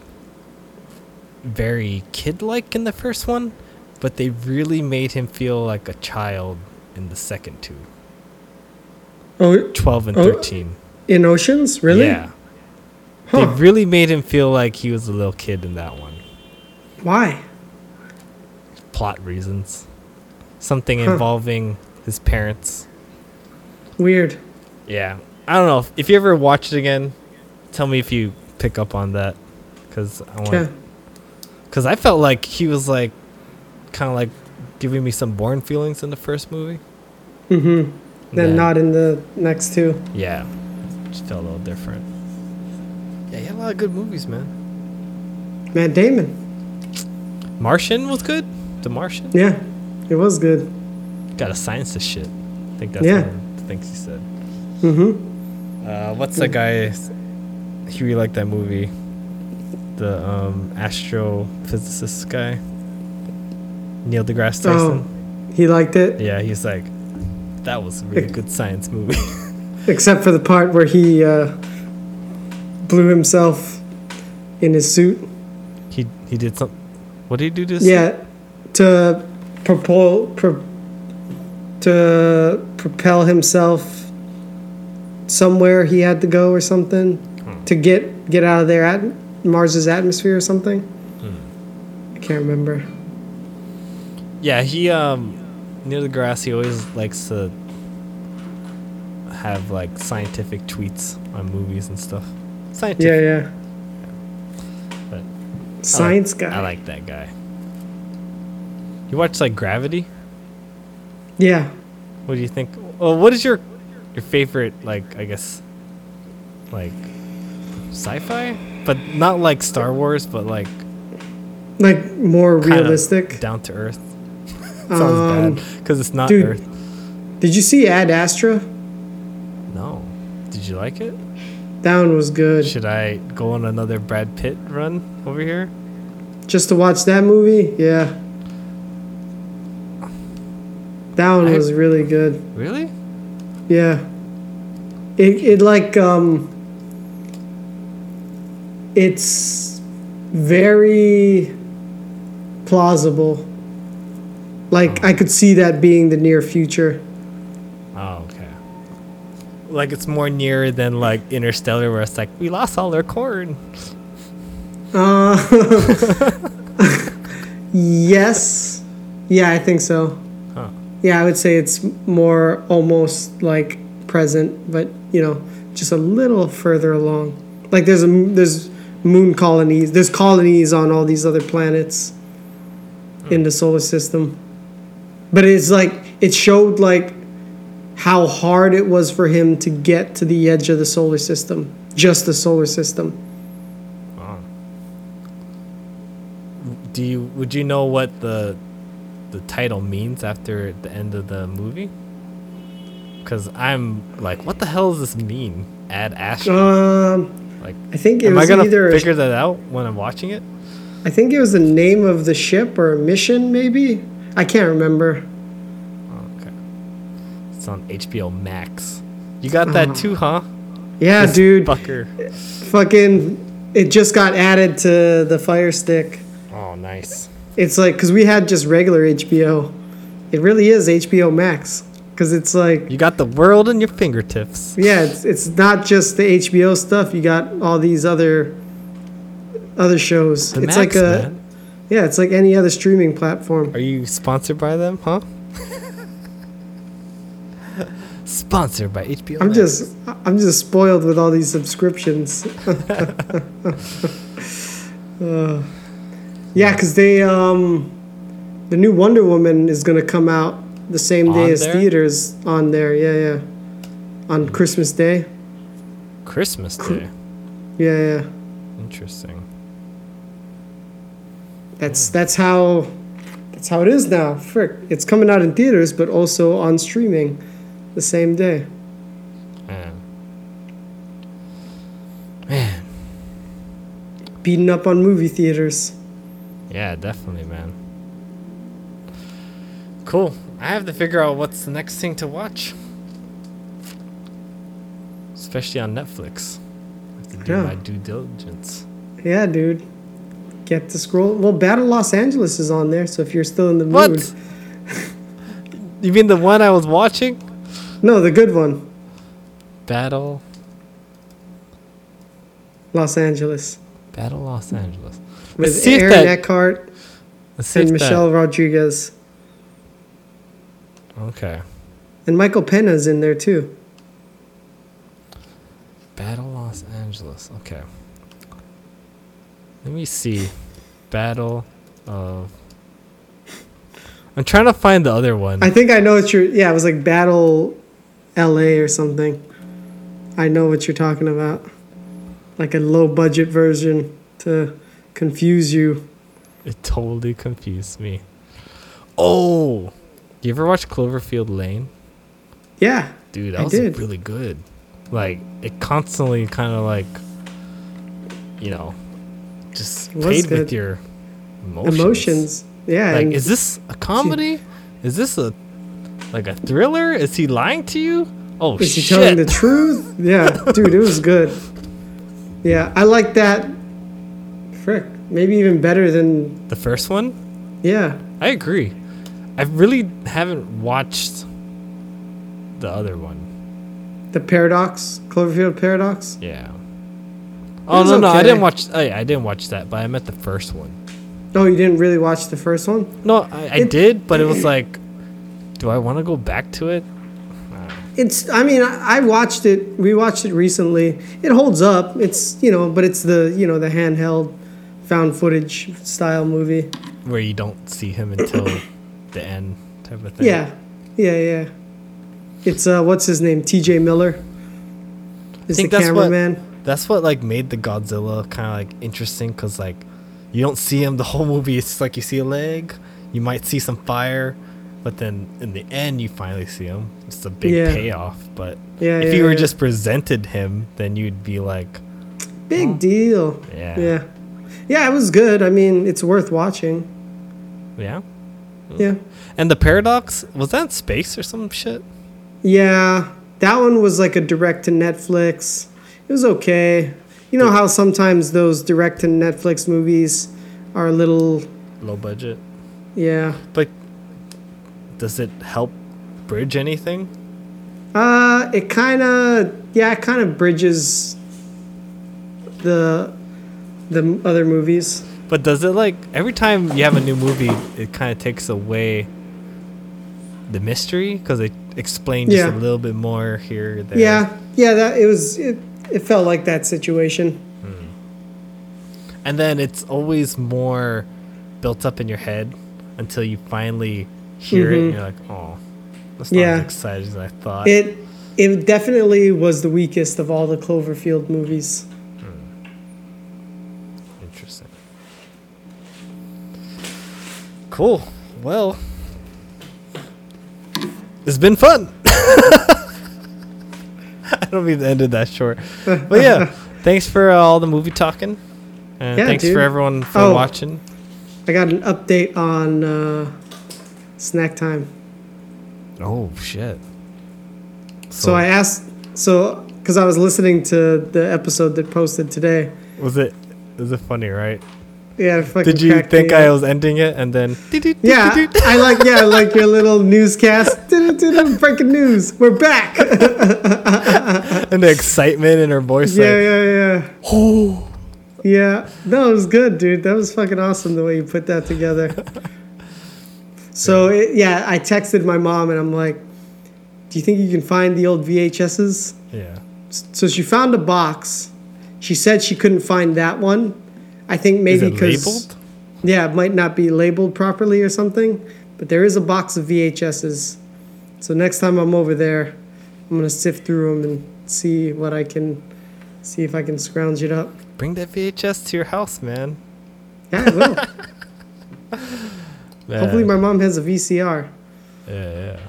very kid-like in the first one, but they really made him feel like a child in the second two. Oh, 12 and Oh. 13. in Oceans? Really? Yeah. Huh. They really made him feel like he was a little kid in that one. Why? Plot reasons. Something Huh. involving his parents. Weird. Yeah. I don't know. If, if you ever watch it again, tell me if you pick up on that, because I want. Because I felt like he was like, kind of like, giving me some Bourne feelings in the first movie. Mm-hmm. Then Then- not in the next two. Yeah, just felt a little different. Yeah, he had a lot of good movies, man. Matt Damon. Martian was good. The Martian Yeah, it was good. got a science to shit. I think that's Yeah. one of the things he said. Mm-hmm. Uh, what's that guy? He really liked that movie. The um, astrophysicist guy, Neil deGrasse Tyson. Oh, he liked it, Yeah, he's like, that was a really good science movie. except for the part where he uh, blew himself in his suit. he he did some. What did he do to? his- Yeah, to propel pro, to propel himself somewhere he had to go or something Hmm. to get get out of there at Mars's atmosphere or something. Hmm. I can't remember. Yeah, he um, deGrasse. He always likes to have like scientific tweets on movies and stuff. Scientific. Yeah, yeah. But Science guy. I like that guy. You watch like Gravity? yeah. What do you think? Well, what is your your favorite like I guess like sci-fi, but not like Star Wars, but like Like more realistic. down to earth. Um, Sounds bad because it's not dude. Earth. Did you see Ad Astra? No. Did you like it? That one was good. Should I go on another Brad Pitt run over here? Just to watch that movie? Yeah. That one I- was really good. Really? Yeah. It it like um it's very plausible. Like I could see that being the near future. Oh, okay. Like it's more near than like Interstellar, where it's like we lost all our corn. Uh Yes. Yeah, I think so. Yeah, I would say it's more almost like present, but you know, just a little further along. Like there's a there's moon colonies, there's colonies on all these other planets hmm. in the solar system. But it's like it showed like how hard it was for him to get to the edge of the solar system, just the solar system. Wow. Do you would you know what the the title means after the end of the movie? Because I'm like, what the hell does this mean? Ad Astra? Um, like, I think it am I was gonna either figure that out when I'm watching it? I think it was the name of the ship or a mission, maybe. I can't remember. Okay. It's on HBO Max. You got that too, huh? Yeah, This dude. Fucker. Fucking, it just got added to the Fire Stick. Oh, nice. It's like because we had just regular HBO. It really is HBO Max because it's like You got the world in your fingertips. yeah, it's it's not just the HBO stuff. You got all these other other shows. The it's Max, like a man. yeah, it's like any other streaming platform. Are you sponsored by them, huh? sponsored by HBO. I'm Max. just I'm just spoiled with all these subscriptions. Uh, yeah, because they um, the new Wonder Woman is gonna come out the same day On as there? theaters on there. Yeah, yeah, on Christmas Day. Christmas Day. Yeah, yeah. Interesting. That's that's how that's how it is now. Frick, it's coming out in theaters, but also on streaming, the same day. Man. Man. Beating up on movie theaters. Yeah, definitely, man. Cool. I have to figure out what's the next thing to watch. Especially on Netflix. I have to do Yeah. my due diligence. Yeah, dude. Get to scroll. Well, Battle Los Angeles is on there, so if you're still in the What? mood. you mean the one I was watching? No, the good one. Battle Los Angeles. Battle Los Angeles. With Let's see if Aaron that- Eckhart and if that- Michelle Rodriguez. Okay. And Michael Pena's in there too. Battle Los Los Angeles. Okay. Let me see. Battle of. I'm trying to find the other one. I think I know what you're. Yeah, it was like Battle L.A. or something. I know what you're talking about. Like a low budget version to confuse you. It totally confused me. Oh, you ever watch Cloverfield Lane? Yeah, Dude, that I was did. really good. Like it constantly kind of like, you know, just played with your emotions. emotions. Yeah, Like, is this a comedy? Is this a like a thriller? Is he lying to you? Oh is he telling the truth? Yeah, dude, it was good. Yeah, I like that. Frick, maybe even better than the first one? yeah. I agree. I really haven't watched the other one. The paradox, Cloverfield paradox. Yeah. Oh no no I didn't watch. Oh, yeah, I didn't watch that, but I meant the first one. Oh, you didn't really watch the first one? No, I, I It- did, but it was like, do I want to go back to it? It's. I mean, I, I watched it. We watched it recently. It holds up. It's you know, but it's the you know the handheld, found footage style movie. Where you don't see him until the end, type of thing. Yeah, yeah, yeah. It's uh, what's his name? T.J. Miller. Is the think that's what- cameraman? That's what like made the Godzilla kind of like interesting, cause like you don't see him the whole movie. It's like you see a leg, you might see some fire, but then in the end you finally see him. It's a big Yeah. payoff. But Yeah, if yeah, you were just presented him, then you'd be like, big deal. yeah, Yeah, yeah. It was good. I mean, it's worth watching. yeah. Yeah, And the paradox was that space or some shit? yeah. That one was like a direct to Netflix. It was okay. You know how sometimes those direct to Netflix movies are a little, Low budget. yeah. But does it help bridge anything? Uh, it kind of, yeah, it kind of bridges the the other movies. But does it like every time you have a new movie, it kind of takes away the mystery because they explain just Yeah. a little bit more here there. Yeah, yeah. That it was. It, it felt like that situation. and then it's always more built up in your head until you finally hear it, and Mhm. you're like, oh, that's not Yeah. as exciting as I thought. It it definitely was the weakest of all the Cloverfield movies. Cool. Well, it's been fun. I don't mean to end it that short, but yeah, thanks for uh, all the movie talking, and Yeah, thanks dude. for everyone for Oh. watching. I got an update on uh, snack time. Oh shit! So, I asked, so because I was listening to the episode that posted today. was it was it funny, right? Yeah, fucking Did you think I was ending it and then? Yeah, I like yeah, like your little newscast. Breaking news. We're back. yeah, and the excitement in her voice, like, yeah, yeah. oh, Yeah, it was good, dude. That was fucking awesome the way you put that together. So it, yeah, I texted my mom and I'm like, "Do you think you can find the old VHSs?" yeah. So she found a box. She said she couldn't find that one. I think maybe because yeah, it might not be labeled properly or something. But there is a box of VHSs. So next time I'm over there, I'm gonna sift through them and see what I can, see if I can scrounge it up. Bring that VHS to your house, man. Yeah, I will. Man. Hopefully, my mom has a VCR. Yeah, yeah.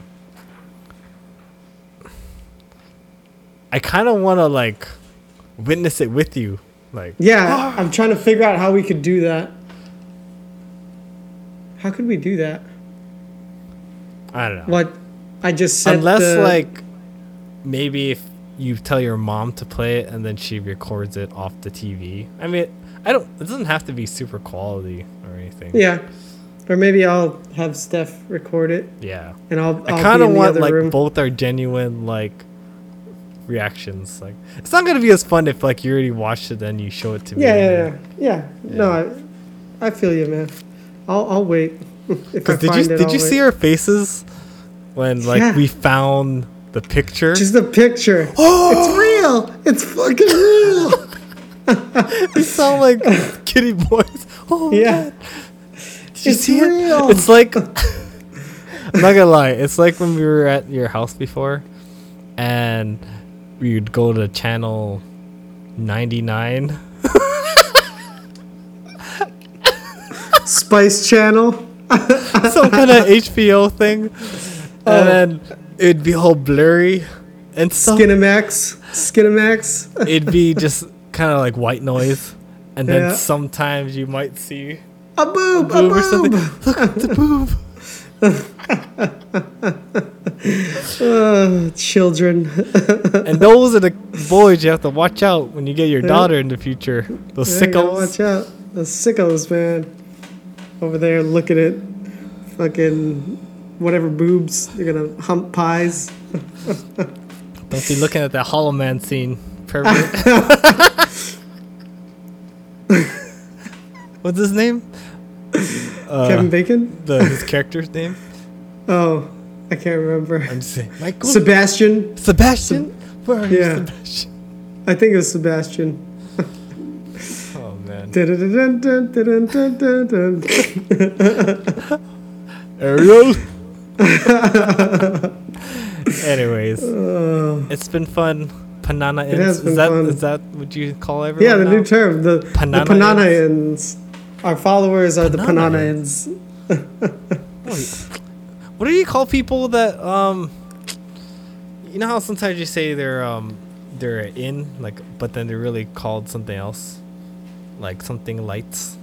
I kind of want to like witness it with you, like Yeah, ah! I'm trying to figure out how we could do that. How could we do that? I don't know. What? I just said Unless the- like maybe if you tell your mom to play it and then she records it off the TV. I mean, I don't. It doesn't have to be super quality or anything. Yeah, or maybe I'll have Steph record it, Yeah. and I'll. I'll I kind of in the want like room. both our genuine like reactions. Like it's not gonna be as fun if like you already watched it then you show it to me. Yeah, and yeah, yeah, yeah. No, I, I feel you, man. I'll, I'll wait. if I Because did find you it, did I'll you see our faces when like Yeah. we found the picture. Just a picture. Oh, It's real. It's fucking real. They sound like kitty boys. Oh Yeah. God. Did you It's see real. it? It's like I'm not gonna lie. It's like when we were at your house before, and we'd go to channel ninety nine. Spice Channel. some kind of HBO thing, Oh. and then it'd be all blurry and stuff. Skinamax. Skinamax. It'd be just kind of like white noise, and then Yeah. sometimes you might see A boob. A boob or something. boob. Look at the boob. Uh, children. And those are the boys you have to watch out when you get your daughter in the future. Those Yeah, sickos. watch out. The sickos, man. Over there looking at fucking whatever boobs. They're gonna hump pies. Don't be looking at that Hollow Man scene. Pervert. What's his name? Uh, Kevin Bacon? the his character's name. Oh, I can't remember. I'm saying. Michael Sebastian. Sebastian. Where are you, Yeah. Sebastian? I think it was Sebastian. Oh man. Ariel. Anyways, Uh, it's been fun. Panana It has ins. been Is that fun. is that what you call everyone? yeah, the now? new term. The Panana the Pananaans. Our followers are the Pananaans. Pananaans. What do you call people that um? You know how sometimes you say they're um they're in like, but then they're really called something else, like something lights.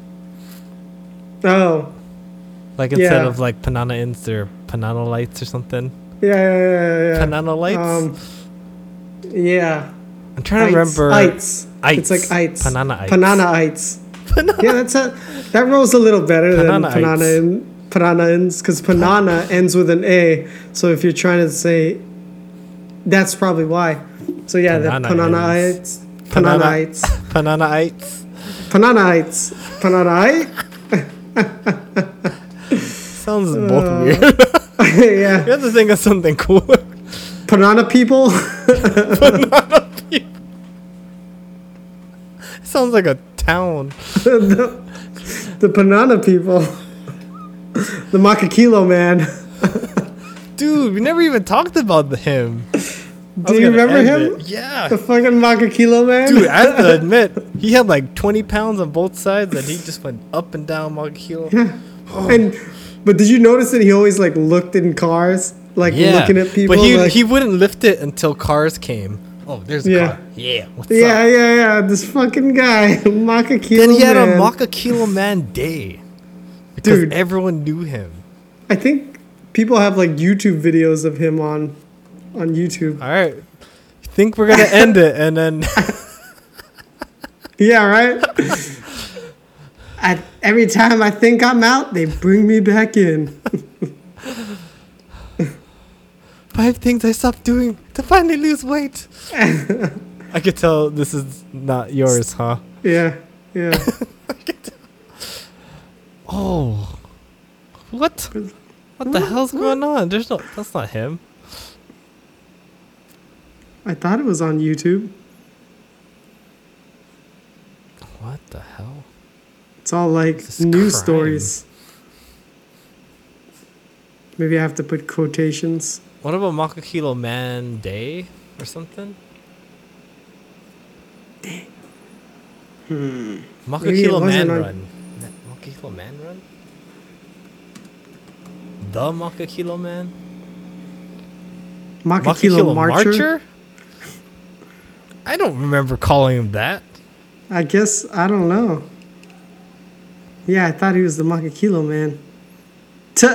Oh, Like instead Yeah. of like Panana ins, they're Panana lights or something. yeah, yeah, yeah, yeah. Panana lights. Um, yeah. I'm trying to remember. Ites. Ites. It's like ites. Panana ites. Panana ites. Yeah, that's a, that rolls a little better Panana than panana in Pananaans because panana ends with an A. So if you're trying to say, that's probably why. So yeah, the Panana Pananaites. Panana- Pananaites. Panana ites. Pananaites. Pananite. Sounds both Uh, weird. yeah. you have to think of something cool. Panana people. Panana people. Sounds like a town. the, the Panana people. the Makakilo man. Dude, we never even talked about the him. Do you remember him? it. Yeah. The fucking Makakilo man. Dude, I have to admit, he had like 20 pounds on both sides and he just went up and down Makakilo. Oh. and but did you notice that he always like looked in cars, like looking at people? But he, like, he wouldn't lift it until cars came. Oh, there's a Yeah. car. Yeah. What's yeah, up? yeah, yeah. This fucking guy, Makakilo Then he had man. a Makakilo Man day. Because Dude. everyone knew him. I think people have like YouTube videos of him on on YouTube. All right. Think we're going to end it and then. Yeah, right. I, every time I think I'm out, they bring me back in. Five things I stopped doing to finally lose weight. I could tell this is not yours, huh? Yeah, yeah. Oh. What? What the hell's going on? There's no. That's not him. I thought it was on YouTube. What the hell? It's all like This news crime. stories. Maybe I have to put quotations. What about Makakilo Man Day or something? Hmm. Maybe Makakilo Man on- Run. Ma- Makakilo Man Run? The Makakilo Man? Makakilo Marcher? I don't remember calling him that. I guess I don't know. Yeah, I thought he was the Makakilo man. T-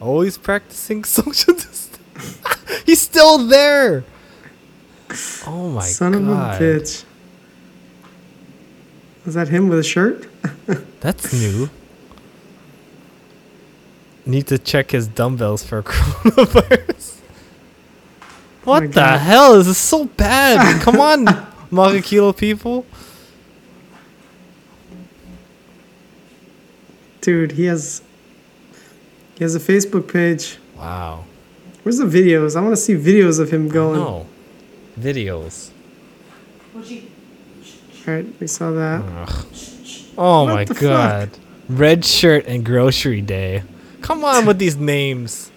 Always practicing social distance. He's still there. Oh my son god. Son of a bitch. Is that him with a shirt? That's new. Need to check his dumbbells for coronavirus. What my the God. hell? This is so bad. Come on, Makakilo people. Dude, he has he has a Facebook page. Wow. Where's the videos? I want to see videos of him going. No. Videos. All right, we saw that. Ugh. Oh What my the fuck? god. Red shirt and grocery day. Come on with these names.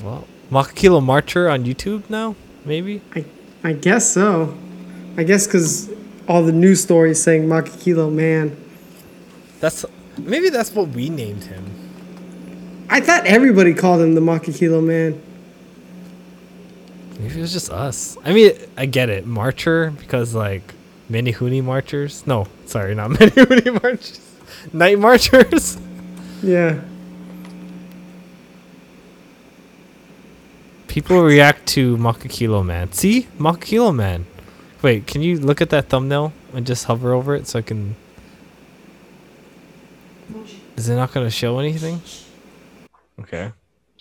Well, Makakilo Marcher on YouTube now? Maybe? I, I guess so. I guess because all the news stories saying Makakilo Man. That's maybe that's what we named him. I thought everybody called him the Makakilo Man. Maybe it was just us. I mean, I get it. Marcher because like Menehune marchers. No, sorry, not Menehune marchers. Night marchers. Yeah. People react to Makakilo Man. See? Makakilo Man. Wait, can you look at that thumbnail and just hover over it so I can. Is it not going to show anything? Okay.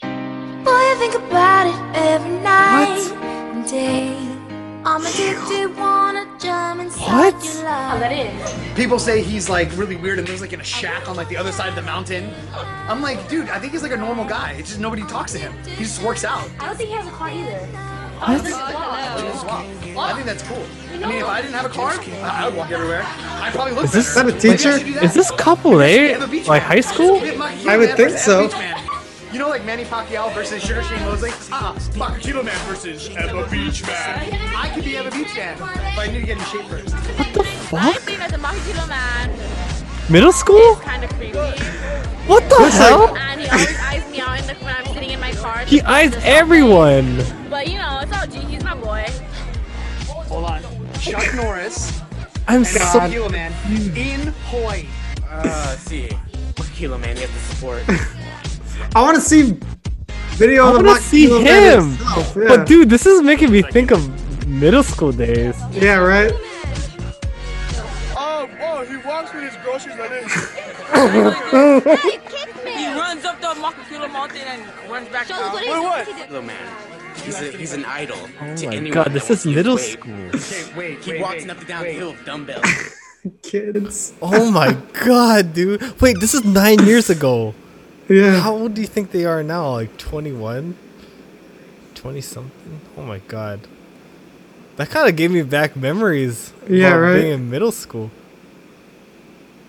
Boy, I think about it every night and day. I'm addicted, wanna jump inside What? your love. that is. People say he's like really weird and lives like in a shack on like the other side of the mountain. I'm like, dude, I think he's like a normal guy. It's just nobody talks to him. He just works out. I don't think he has a car either. Which. I think that's cool. I mean, if I didn't have a car, I I would walk everywhere. I'd probably look Is this- better. Is a teacher? Maybe I should do that. Is this couple eh? They A? have a beach Like high school? I would think so. Beach Man. You know, like Manny Pacquiao versus Sugar Shane Mosley? Uh-uh. Makakilo Man versus Ewa Beach Man. I could be Ewa Beach Man, but I need to get in shape first. I think that the Makakilo man Middle school? kind of creepy. What the hell? And he always eyes me out in the, when I'm sitting in my car. He eyes everyone. But you know, it's all G. He's my boy. Hold on. Chuck Norris I'm and so. Makakilo Man in Hawaii. Uh, see. Kilo man, you have to support. I want to see video I of want to see him. Oh, yeah. But dude, this is making me think of middle school days. yeah, right? Oh, oh, he walks with his groceries like this. He runs up the Makakilo mountain and runs back down. Wait, what? Kilo man. He's, a, he's an idol. Oh to my anyone god, this is middle weight. school. Okay, wait, He wait, walks wait, up and wait. downhill with dumbbells. Kids. Oh my god, dude. Wait, this is nine years ago. Yeah. How old do you think they are now? Like 21? 20 something? Oh my god. That kind of gave me back memories. Yeah, about right? Being in middle school.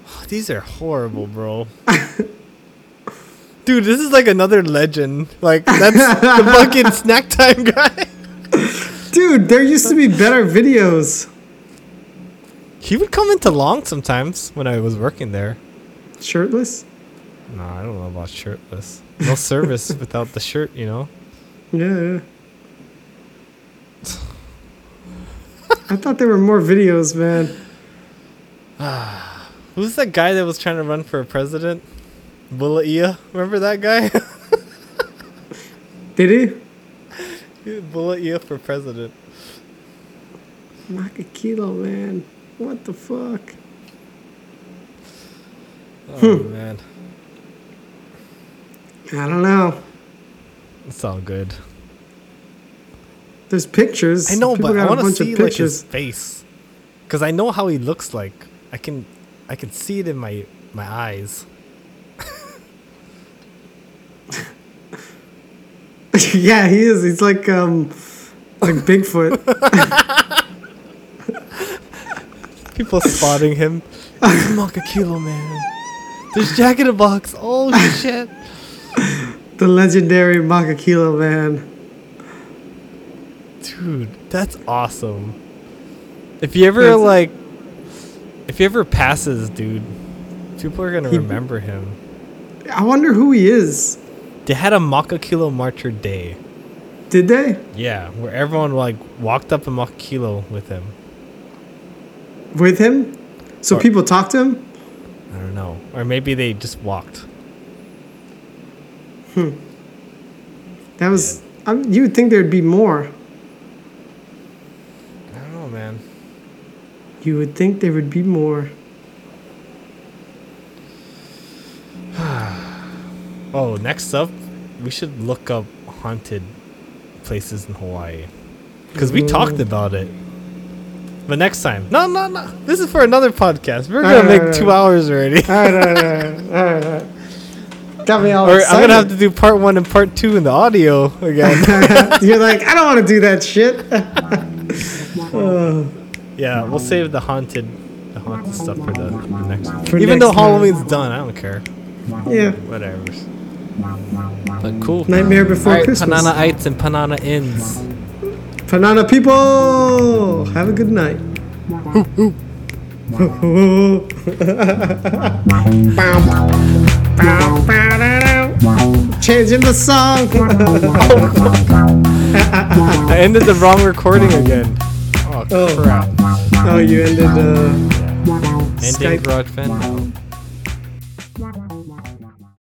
Oh, these are horrible, bro. Dude, this is like another legend. Like, that's the fucking snack time guy. Dude, there used to be better videos. He would come into long sometimes when I was working there. Shirtless? No, I don't know about shirtless. No service without the shirt, you know? Yeah. I thought there were more videos, man. Who's that guy that was trying to run for president? Bulai'a? Remember that guy? Did he? Bulai'a for president. Makakilo, man. What the fuck? Oh hmm. man, I don't know. it's all good. There's pictures. I know, People but I want to see like his face, cause I know how he looks like. I can, I can see it in my my eyes. yeah, he is. He's like um, like Bigfoot. People spotting him. Makakilo man. There's Jack in a Box. Oh shit. The legendary Makakilo, man. Dude, that's awesome. If you ever That's- like, if he ever passes, dude, people are gonna He- remember him. I wonder who he is. They had a Makakilo Marcher Day. Did they? Yeah, where everyone like walked up a Makakilo with him. With him? So Or- people talked to him? I don't know, or maybe they just walked. That was. Um, you would think there'd be more. I don't know, man. You would think there would be more. Oh, next up, we should look up haunted places in Hawaii, because we talked about it. But next time, no, no, no. This is for another podcast. We're gonna make two hours already. All right, all right, all right, all right, all right. Got me all Or I'm gonna have to do part one and part two in the audio again. You're like, I don't want to do that shit. yeah, we'll save the haunted, the haunted stuff for the, the next. For Even next though time. Halloween's done, I don't care. yeah. Whatever. But cool. Nightmare Before Alright, Christmas. Panana Ites and Panana Inns. Panana people, have a good night. Changing the song. I ended the wrong recording again. Oh, Oh. crap. oh, you ended uh, Ending Skype. GarageBand? No.